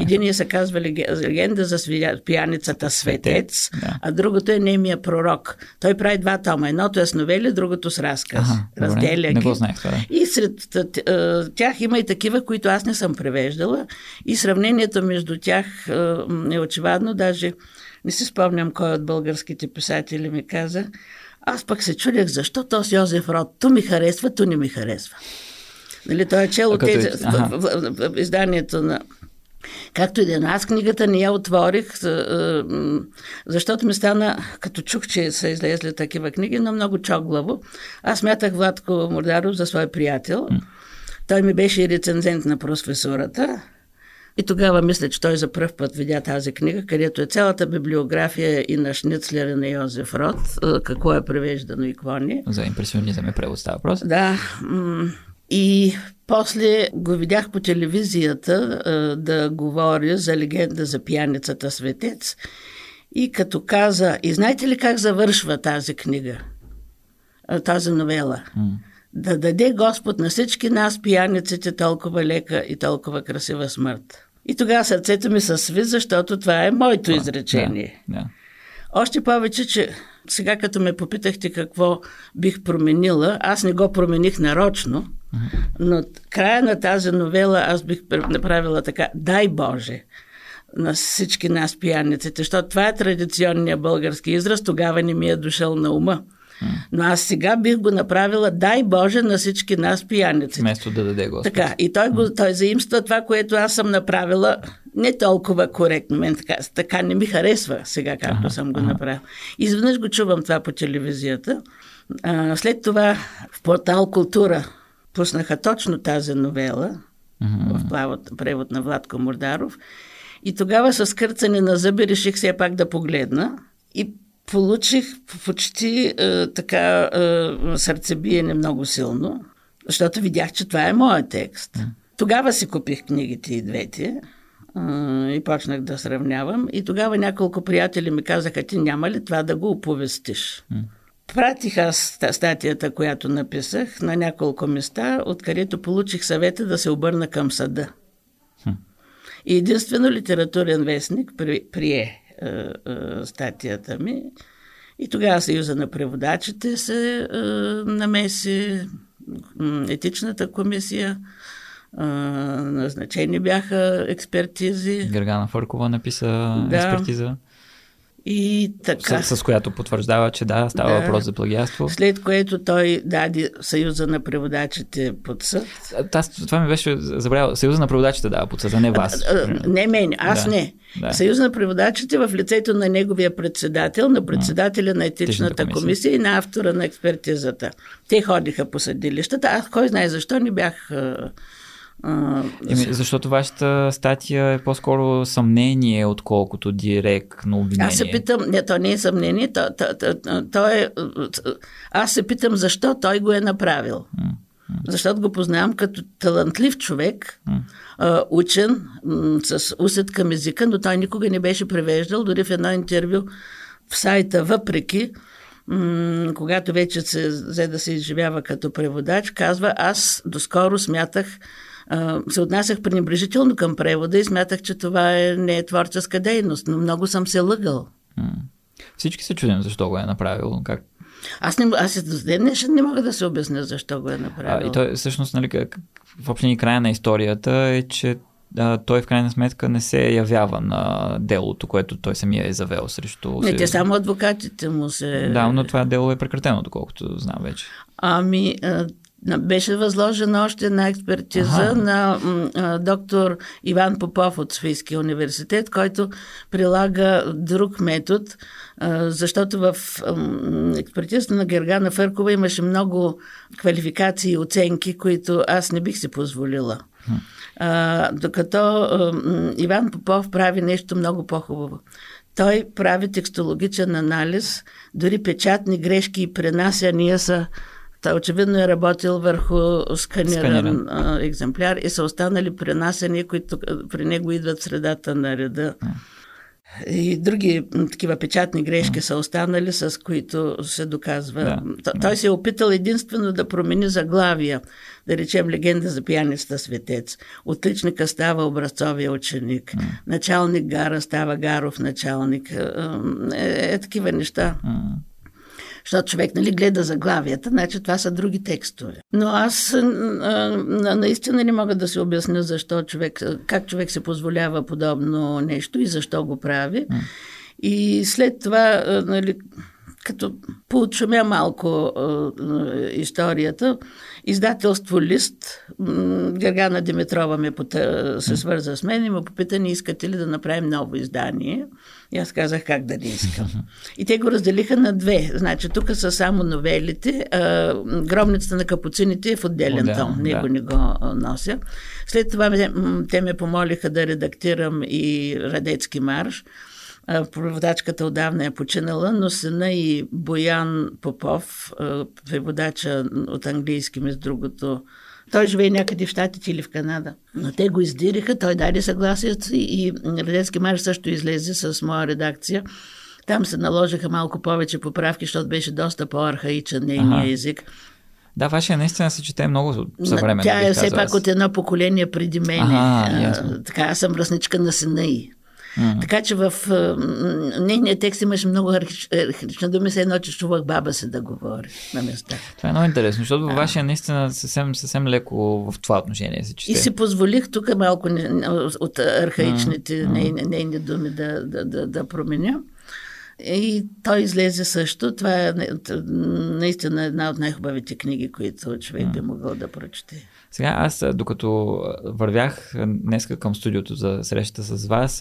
Единият се казва «Леге- легенда за пияницата Светец, да. а другото е Немия пророк. Той прави два тома. Едното е с новели, другото с разказ. Ага. Разделя Не ги. И сред тях има и такива, които аз не съм превеждала. И сравнението между тях м, е очевадно. Даже не си спомням кой от българските писатели ми каза. Аз пък се чудех защо този Йозеф Род ту ми харесва, ту не ми харесва. Нали, той е чел е- тези, в, аха. в, в, в, изданието на Както и да е, но аз книгата не я отворих, м, защото ми стана, като чух, че са излезли такива книги, но много чоглаво. Аз мятах Владко Мордаров за свой приятел. Той ми беше и рецензент на професората. И тогава мисля, че той за първ път видя тази книга, където е цялата библиография и на Шницлер и на Йозеф Рот, какво е превеждано и какво не. За импресионизъм е превод става въпрос. Да. И после го видях по телевизията да говори за легенда за пияницата Светец. И като каза, и знаете ли как завършва тази книга, тази новела? Да даде Господ на всички нас, пияниците, толкова лека и толкова красива смърт. И тогава сърцето ми се сви, защото това е моето изречение. Да, да. Още повече, че сега като ме попитахте какво бих променила, аз не го промених нарочно, но края на тази новела аз бих пр- направила така, дай Боже, на всички нас пияниците, защото това е традиционният български израз, тогава не ми е дошъл на ума. Но аз сега бих го направила, дай Боже на всички нас пияниците. Вместо да даде Господ. Така, и той, го, той заимства това, което аз съм направила не толкова коректно. Мен така, така не ми харесва сега, както Аха, съм го аха. направила. Изведнъж го чувам това по телевизията А, след това в портал Култура пуснаха точно тази новела mm-hmm. в плавот, превод на Владко Мордаров. И тогава с кърцане на зъби реших все пак да погледна и получих почти е, така е, сърцебиене много силно, защото видях, че това е моят текст. Mm. Тогава си купих книгите и двете е, и почнах да сравнявам. И тогава няколко приятели ми казаха, ти няма ли това да го оповестиш? Mm. Пратих аз статията, която написах на няколко места, откъдето получих съвета да се обърна към съда. И единствено литературен вестник при, прие е, е, статията ми. И тогава Съюза на преводачите се е, намеси, етичната комисия, е, назначени бяха експертизи. Гергана Фъркова написа да. експертиза. И така. С, с която потвърждава, че да, става да. въпрос за плагиатство. След което той даде Съюза на преводачите под съд. Аз, това ми беше забравял. Съюза на преводачите дава под съд, а не вас. А, а, не мен, аз да. не. Да. Съюз на преводачите в лицето на неговия председател, на председателя на етичната комисия. комисия и на автора на експертизата. Те ходиха по съдилищата. Аз кой знае защо не бях Еми, защото вашата статия е по-скоро съмнение, отколкото директно обвинение. Аз се питам, не, то не е съмнение, то, то, то, то е... Аз се питам защо той го е направил. Защото го познавам като талантлив човек, учен, с усет към езика, но той никога не беше превеждал, дори в едно интервю в сайта, въпреки, когато вече се взе да се изживява като преводач, казва, аз доскоро смятах, се отнасях пренебрежително към превода и смятах, че това е, не е творческа дейност, но много съм се лъгал. Всички се чудим защо го е направил. Как? Аз, не, аз до ден не мога да се обясня защо го е направил. А, и той всъщност, нали, как, в общини края на историята е, че а, той в крайна сметка не се явява на делото, което той самия е завел срещу... Не, те само адвокатите му се... Да, но това дело е прекратено, доколкото знам вече. Ами, беше възложена още една експертиза ага. на а, доктор Иван Попов от Софийския университет, който прилага друг метод, а, защото в а, експертизата на Гергана Фъркова имаше много квалификации и оценки, които аз не бих си позволила. А, докато а, Иван Попов прави нещо много по-хубаво. Той прави текстологичен анализ, дори печатни грешки и пренасяния са той очевидно е работил върху сканиран, сканиран. екземпляр и са останали пренасени, които при него идват в средата на реда. И други такива печатни грешки са останали, с които се доказва. Да, той да. се е опитал единствено да промени заглавия. Да речем легенда за пианиста светец. Отличника става образцовия ученик. Да. Началник Гара става Гаров началник. Е, е, е такива неща. Да. Защото човек нали, гледа заглавията, значи това са други текстове. Но аз а, наистина не мога да се обясня защо човек, как човек се позволява подобно нещо и защо го прави. И след това, нали, като поучумя малко а, историята, издателство Лист, Гергана Димитрова ме пота, се свърза с мен и ме попита, не искате ли да направим ново издание. И аз казах как да не искам. И те го разделиха на две. Значи тук са само новелите. А, гробницата на капуцините е в отделен Отдел, том. Него да. не го нося. След това те ме помолиха да редактирам и Радецки марш. Преводачката отдавна е починала, но сина и Боян Попов, преводача от английски, между другото, той живее някъде в Штатите или в Канада. Но те го издириха, той даде съгласието си и Радецки марш също излезе с моя редакция. Там се наложиха малко повече поправки, защото беше доста по-архаичен нейния ага. език. Да, вашия наистина се чете много съвременно. Тя е все пак от едно поколение преди мен. Ага, така, аз съм връзничка на сина й. Mm-hmm. Така че в нейния текст имаше много архична думи, се едно, че чувах баба се да говори на места. Това е много интересно, защото във вашия наистина съвсем, съвсем леко в това отношение се чете. И си позволих тук малко от архаичните mm-hmm. нейни, нейни думи да, да, да, да променя. И той излезе също. Това е наистина една от най-хубавите книги, които човек би могъл да прочете. Сега аз, докато вървях днеска към студиото за срещата с вас,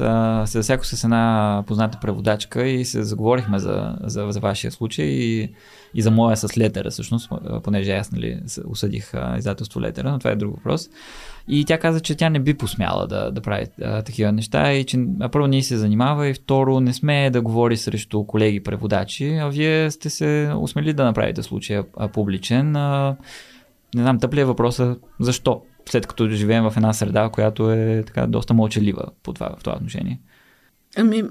се засяко с една позната преводачка и се заговорихме за, за, за вашия случай и, и за моя с летера, всъщност, понеже аз нали, осъдих издателство летера, но това е друг въпрос. И тя каза, че тя не би посмяла да, да прави а, такива неща и че първо не се занимава и второ не сме да говори срещу колеги преводачи, а вие сте се усмели да направите случая публичен. А, не знам, тъп ли е въпроса защо, след като живеем в една среда, която е така доста мълчалива по това, в това отношение? Ами,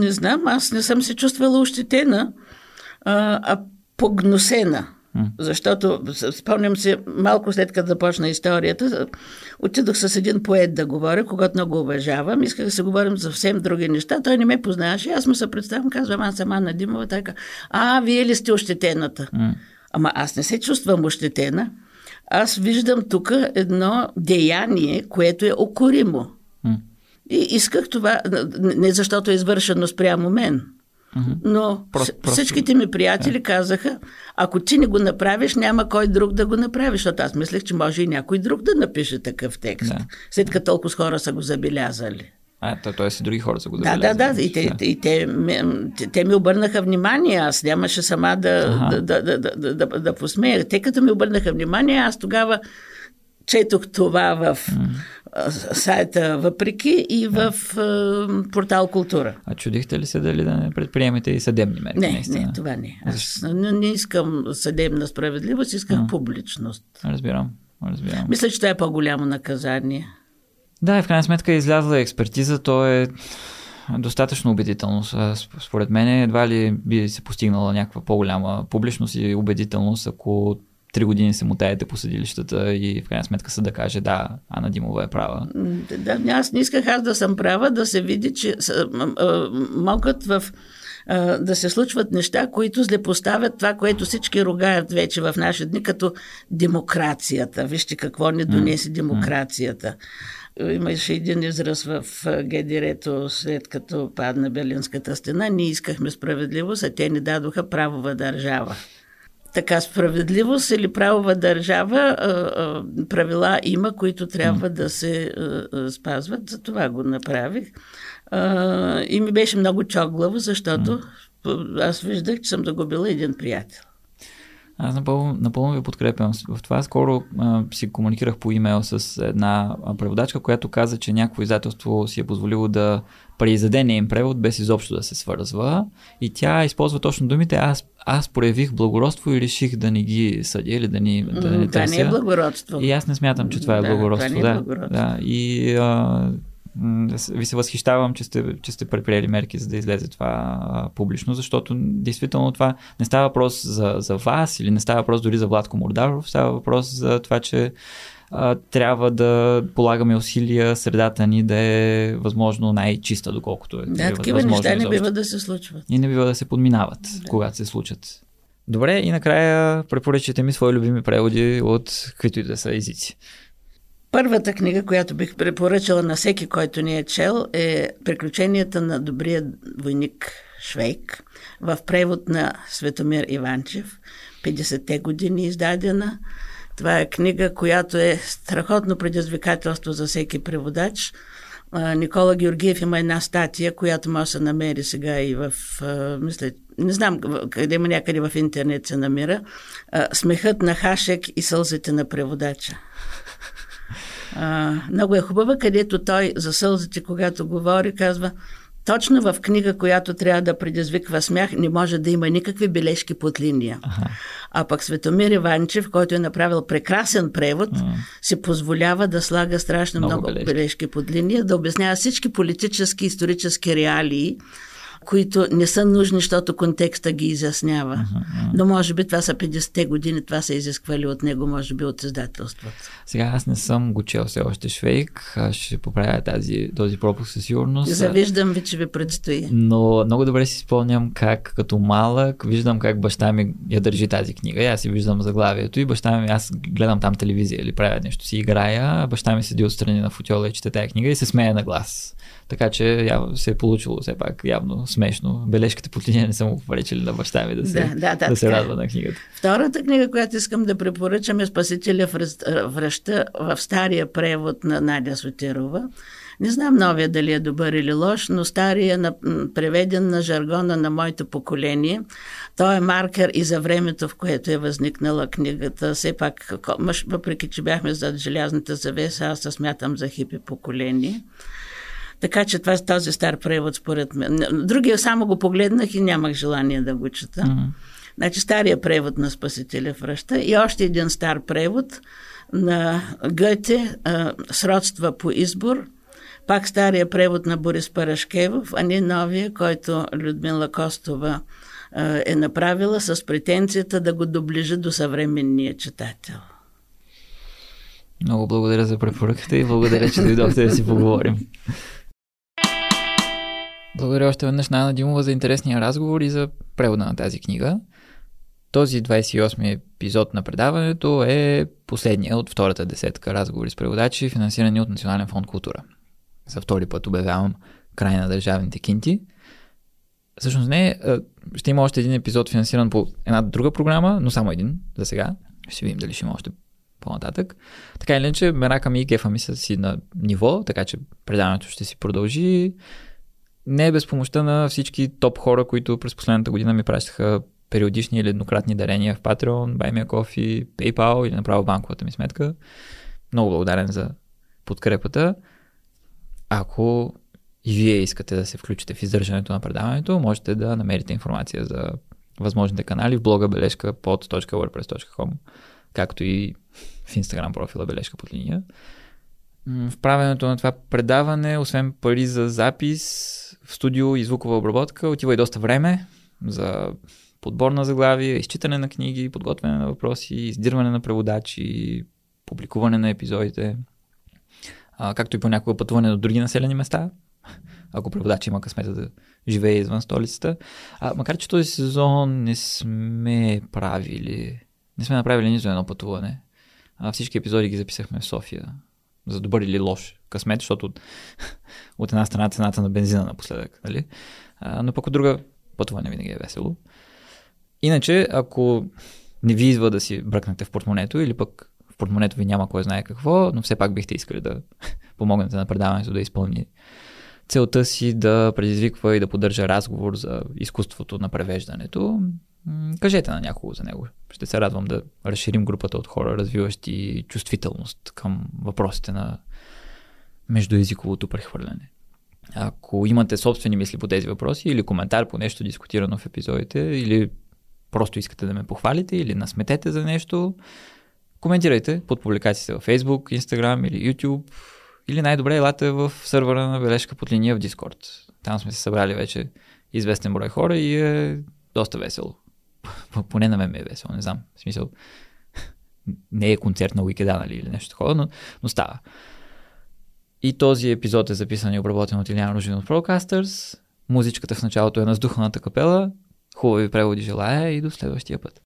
не знам, аз не съм се чувствала ощетена, а, а погносена. Защото, спомням се, малко след като започна историята, отидох с един поет да говоря, когато много уважавам. Исках да се говорим за съвсем други неща. Той не ме познаваше. Аз му се представям, казвам, аз съм Анна Димова. Така, а, вие ли сте ощетената? Mm. Ама аз не се чувствам ощетена. Аз виждам тук едно деяние, което е окоримо. Mm. И исках това, не защото е извършено спрямо мен, но просто, всичките ми приятели казаха, ако ти не го направиш, няма кой друг да го направи, защото аз мислех, че може и някой друг да напише такъв текст, след като толкова хора са го забелязали. А, т.е. и други хора са го да, да, да, и, те, да. и те, те, те ми обърнаха внимание, аз нямаше сама да, ага. да, да, да, да, да, да посмея. Те като ми обърнаха внимание, аз тогава четох това в сайта Въпреки и в портал Култура. А чудихте ли се дали да не предприемете и съдебни мерки? Не, наистина? не, това не. Аз не, не искам съдебна справедливост, искам а, публичност. Разбирам, разбирам. Мисля, че това е по-голямо наказание. Да, и в крайна сметка е излязла експертиза, то е достатъчно убедително. Според мен едва ли би се постигнала някаква по-голяма публичност и убедителност, ако три години се мутаете по съдилищата и в крайна сметка са да каже да, Ана Димова е права. Да, аз не исках аз да съм права, да се види, че могат в да се случват неща, които злепоставят това, което всички ругаят вече в наши дни, като демокрацията. Вижте какво ни донесе демокрацията. Имаше един израз в Гедирето, след като падна Берлинската стена. Ние искахме справедливост, а те ни дадоха правова държава така справедливост или правова държава, правила има, които трябва да се спазват. За това го направих. И ми беше много чоглаво, защото аз виждах, че съм загубила един приятел. Аз напълно, напълно ви подкрепям в това. Скоро а, си комуникирах по имейл с една преводачка, която каза, че някакво издателство си е позволило да преиздаде нейн превод без изобщо да се свързва. И тя използва точно думите аз, аз проявих благородство и реших да не ги съдя или да ни, да не Това не е благородство. И аз не смятам, че това е благородство. Това не е благородство. Да, да. И а, ви се възхищавам, че сте, че сте предприели мерки, за да излезе това а, публично, защото действително това не става въпрос за, за вас или не става въпрос дори за Владко Мордаров, става въпрос за това, че а, трябва да полагаме усилия средата ни да е възможно най-чиста, доколкото е. Да, такива неща не бива да се случват. И не бива да се подминават, да. когато се случат. Добре, и накрая препоръчайте ми свои любими преводи от каквито и да са езици. Първата книга, която бих препоръчала на всеки, който ни е чел, е Приключенията на добрия войник Швейк в превод на Светомир Иванчев, 50-те години издадена. Това е книга, която е страхотно предизвикателство за всеки преводач. Никола Георгиев има една статия, която може да се намери сега и в, мисля, не знам къде има някъде в интернет се намира, Смехът на Хашек и сълзите на преводача. А, много е хубава, където той за сълзите, когато говори, казва точно в книга, която трябва да предизвиква смях, не може да има никакви бележки под линия. Ага. А пък Светомир Иванчев, който е направил прекрасен превод, ага. си позволява да слага страшно много, много бележки. бележки под линия, да обяснява всички политически, исторически реалии, които не са нужни, защото контекста ги изяснява. Uh-huh. Но може би това са 50-те години, това са изисквали от него, може би от издателството. Сега аз не съм го чел все още Швейк, ще поправя тази, този пропуск със сигурност. Завиждам ви, че ви предстои. Но много добре си спомням как като малък виждам как баща ми я държи тази книга. И аз си виждам заглавието и баща ми, аз гледам там телевизия или правя нещо си играя, баща ми седи отстрани на футьола и чете тази книга и се смее на глас. Така че яв, се е получило все пак явно смешно. Бележките под линия не са му поречили на баща ми да се, да, да, да, да се радва на книгата. Втората книга, която искам да препоръчам е Спасителя връща в стария превод на Надя Сотирова. Не знам новия дали е добър или лош, но стария е преведен на жаргона на моето поколение. Той е маркер и за времето, в което е възникнала книгата. Все пак, въпреки че бяхме зад желязната завеса, аз се смятам за хипи поколение. Така че това, този стар превод, според мен. Другия само го погледнах и нямах желание да го чета. Mm-hmm. Значи стария превод на Спасителя връща и още един стар превод на Гъте Сродства по избор – пак стария превод на Борис Парашкевов, а не новия, който Людмила Костова е направила с претенцията да го доближи до съвременния читател. Много благодаря за препоръката и благодаря, че дойдохте да си поговорим. Благодаря още веднъж на Димова за интересния разговор и за превода на тази книга. Този 28 епизод на предаването е последния от втората десетка разговори с преводачи, финансирани от Национален фонд култура за втори път обявявам край на държавните кинти. Всъщност не, ще има още един епизод финансиран по една друга програма, но само един за сега. Ще видим дали ще има още по-нататък. Така или иначе, мерака ми и кефа ми са си на ниво, така че предаването ще си продължи. Не е без помощта на всички топ хора, които през последната година ми пращаха периодични или еднократни дарения в Patreon, BuyMeACoffee, PayPal или направо банковата ми сметка. Много благодарен за подкрепата. Ако и вие искате да се включите в издържането на предаването, можете да намерите информация за възможните канали в блога бележка pod.wordpress.com, както и в Instagram профила бележка под линия. В правенето на това предаване, освен пари за запис, в студио и звукова обработка, отива и доста време за подбор на заглавия, изчитане на книги, подготвяне на въпроси, издирване на преводачи, публикуване на епизодите а, както и понякога пътуване до други населени места, ако преводач има късмета да живее извън столицата. А, макар, че този сезон не сме правили, не сме направили нито едно пътуване. А, всички епизоди ги записахме в София. За добър или лош късмет, защото от една страна цената на бензина напоследък, нали? А, но пък от друга пътуване винаги е весело. Иначе, ако не ви идва да си бръкнете в портмонето или пък портмонето ви няма кой знае какво, но все пак бихте искали да помогнете на предаването да изпълни целта си да предизвиква и да поддържа разговор за изкуството на превеждането, кажете на някого за него. Ще се радвам да разширим групата от хора, развиващи чувствителност към въпросите на междуязиковото прехвърляне. Ако имате собствени мисли по тези въпроси или коментар по нещо дискутирано в епизодите, или просто искате да ме похвалите или насметете за нещо, Коментирайте под публикациите в Facebook, Instagram или YouTube или най-добре елате в сървъра на бележка под линия в Discord. Там сме се събрали вече известен брой хора и е доста весело. Поне на мен ме е весело, не знам. В смисъл, не е концерт на Уикеда, нали, или нещо такова, но, но става. И този епизод е записан и обработен от Илян Ружин от Procasters. Музичката в началото е на сдуханата капела. Хубави преводи желая и до следващия път.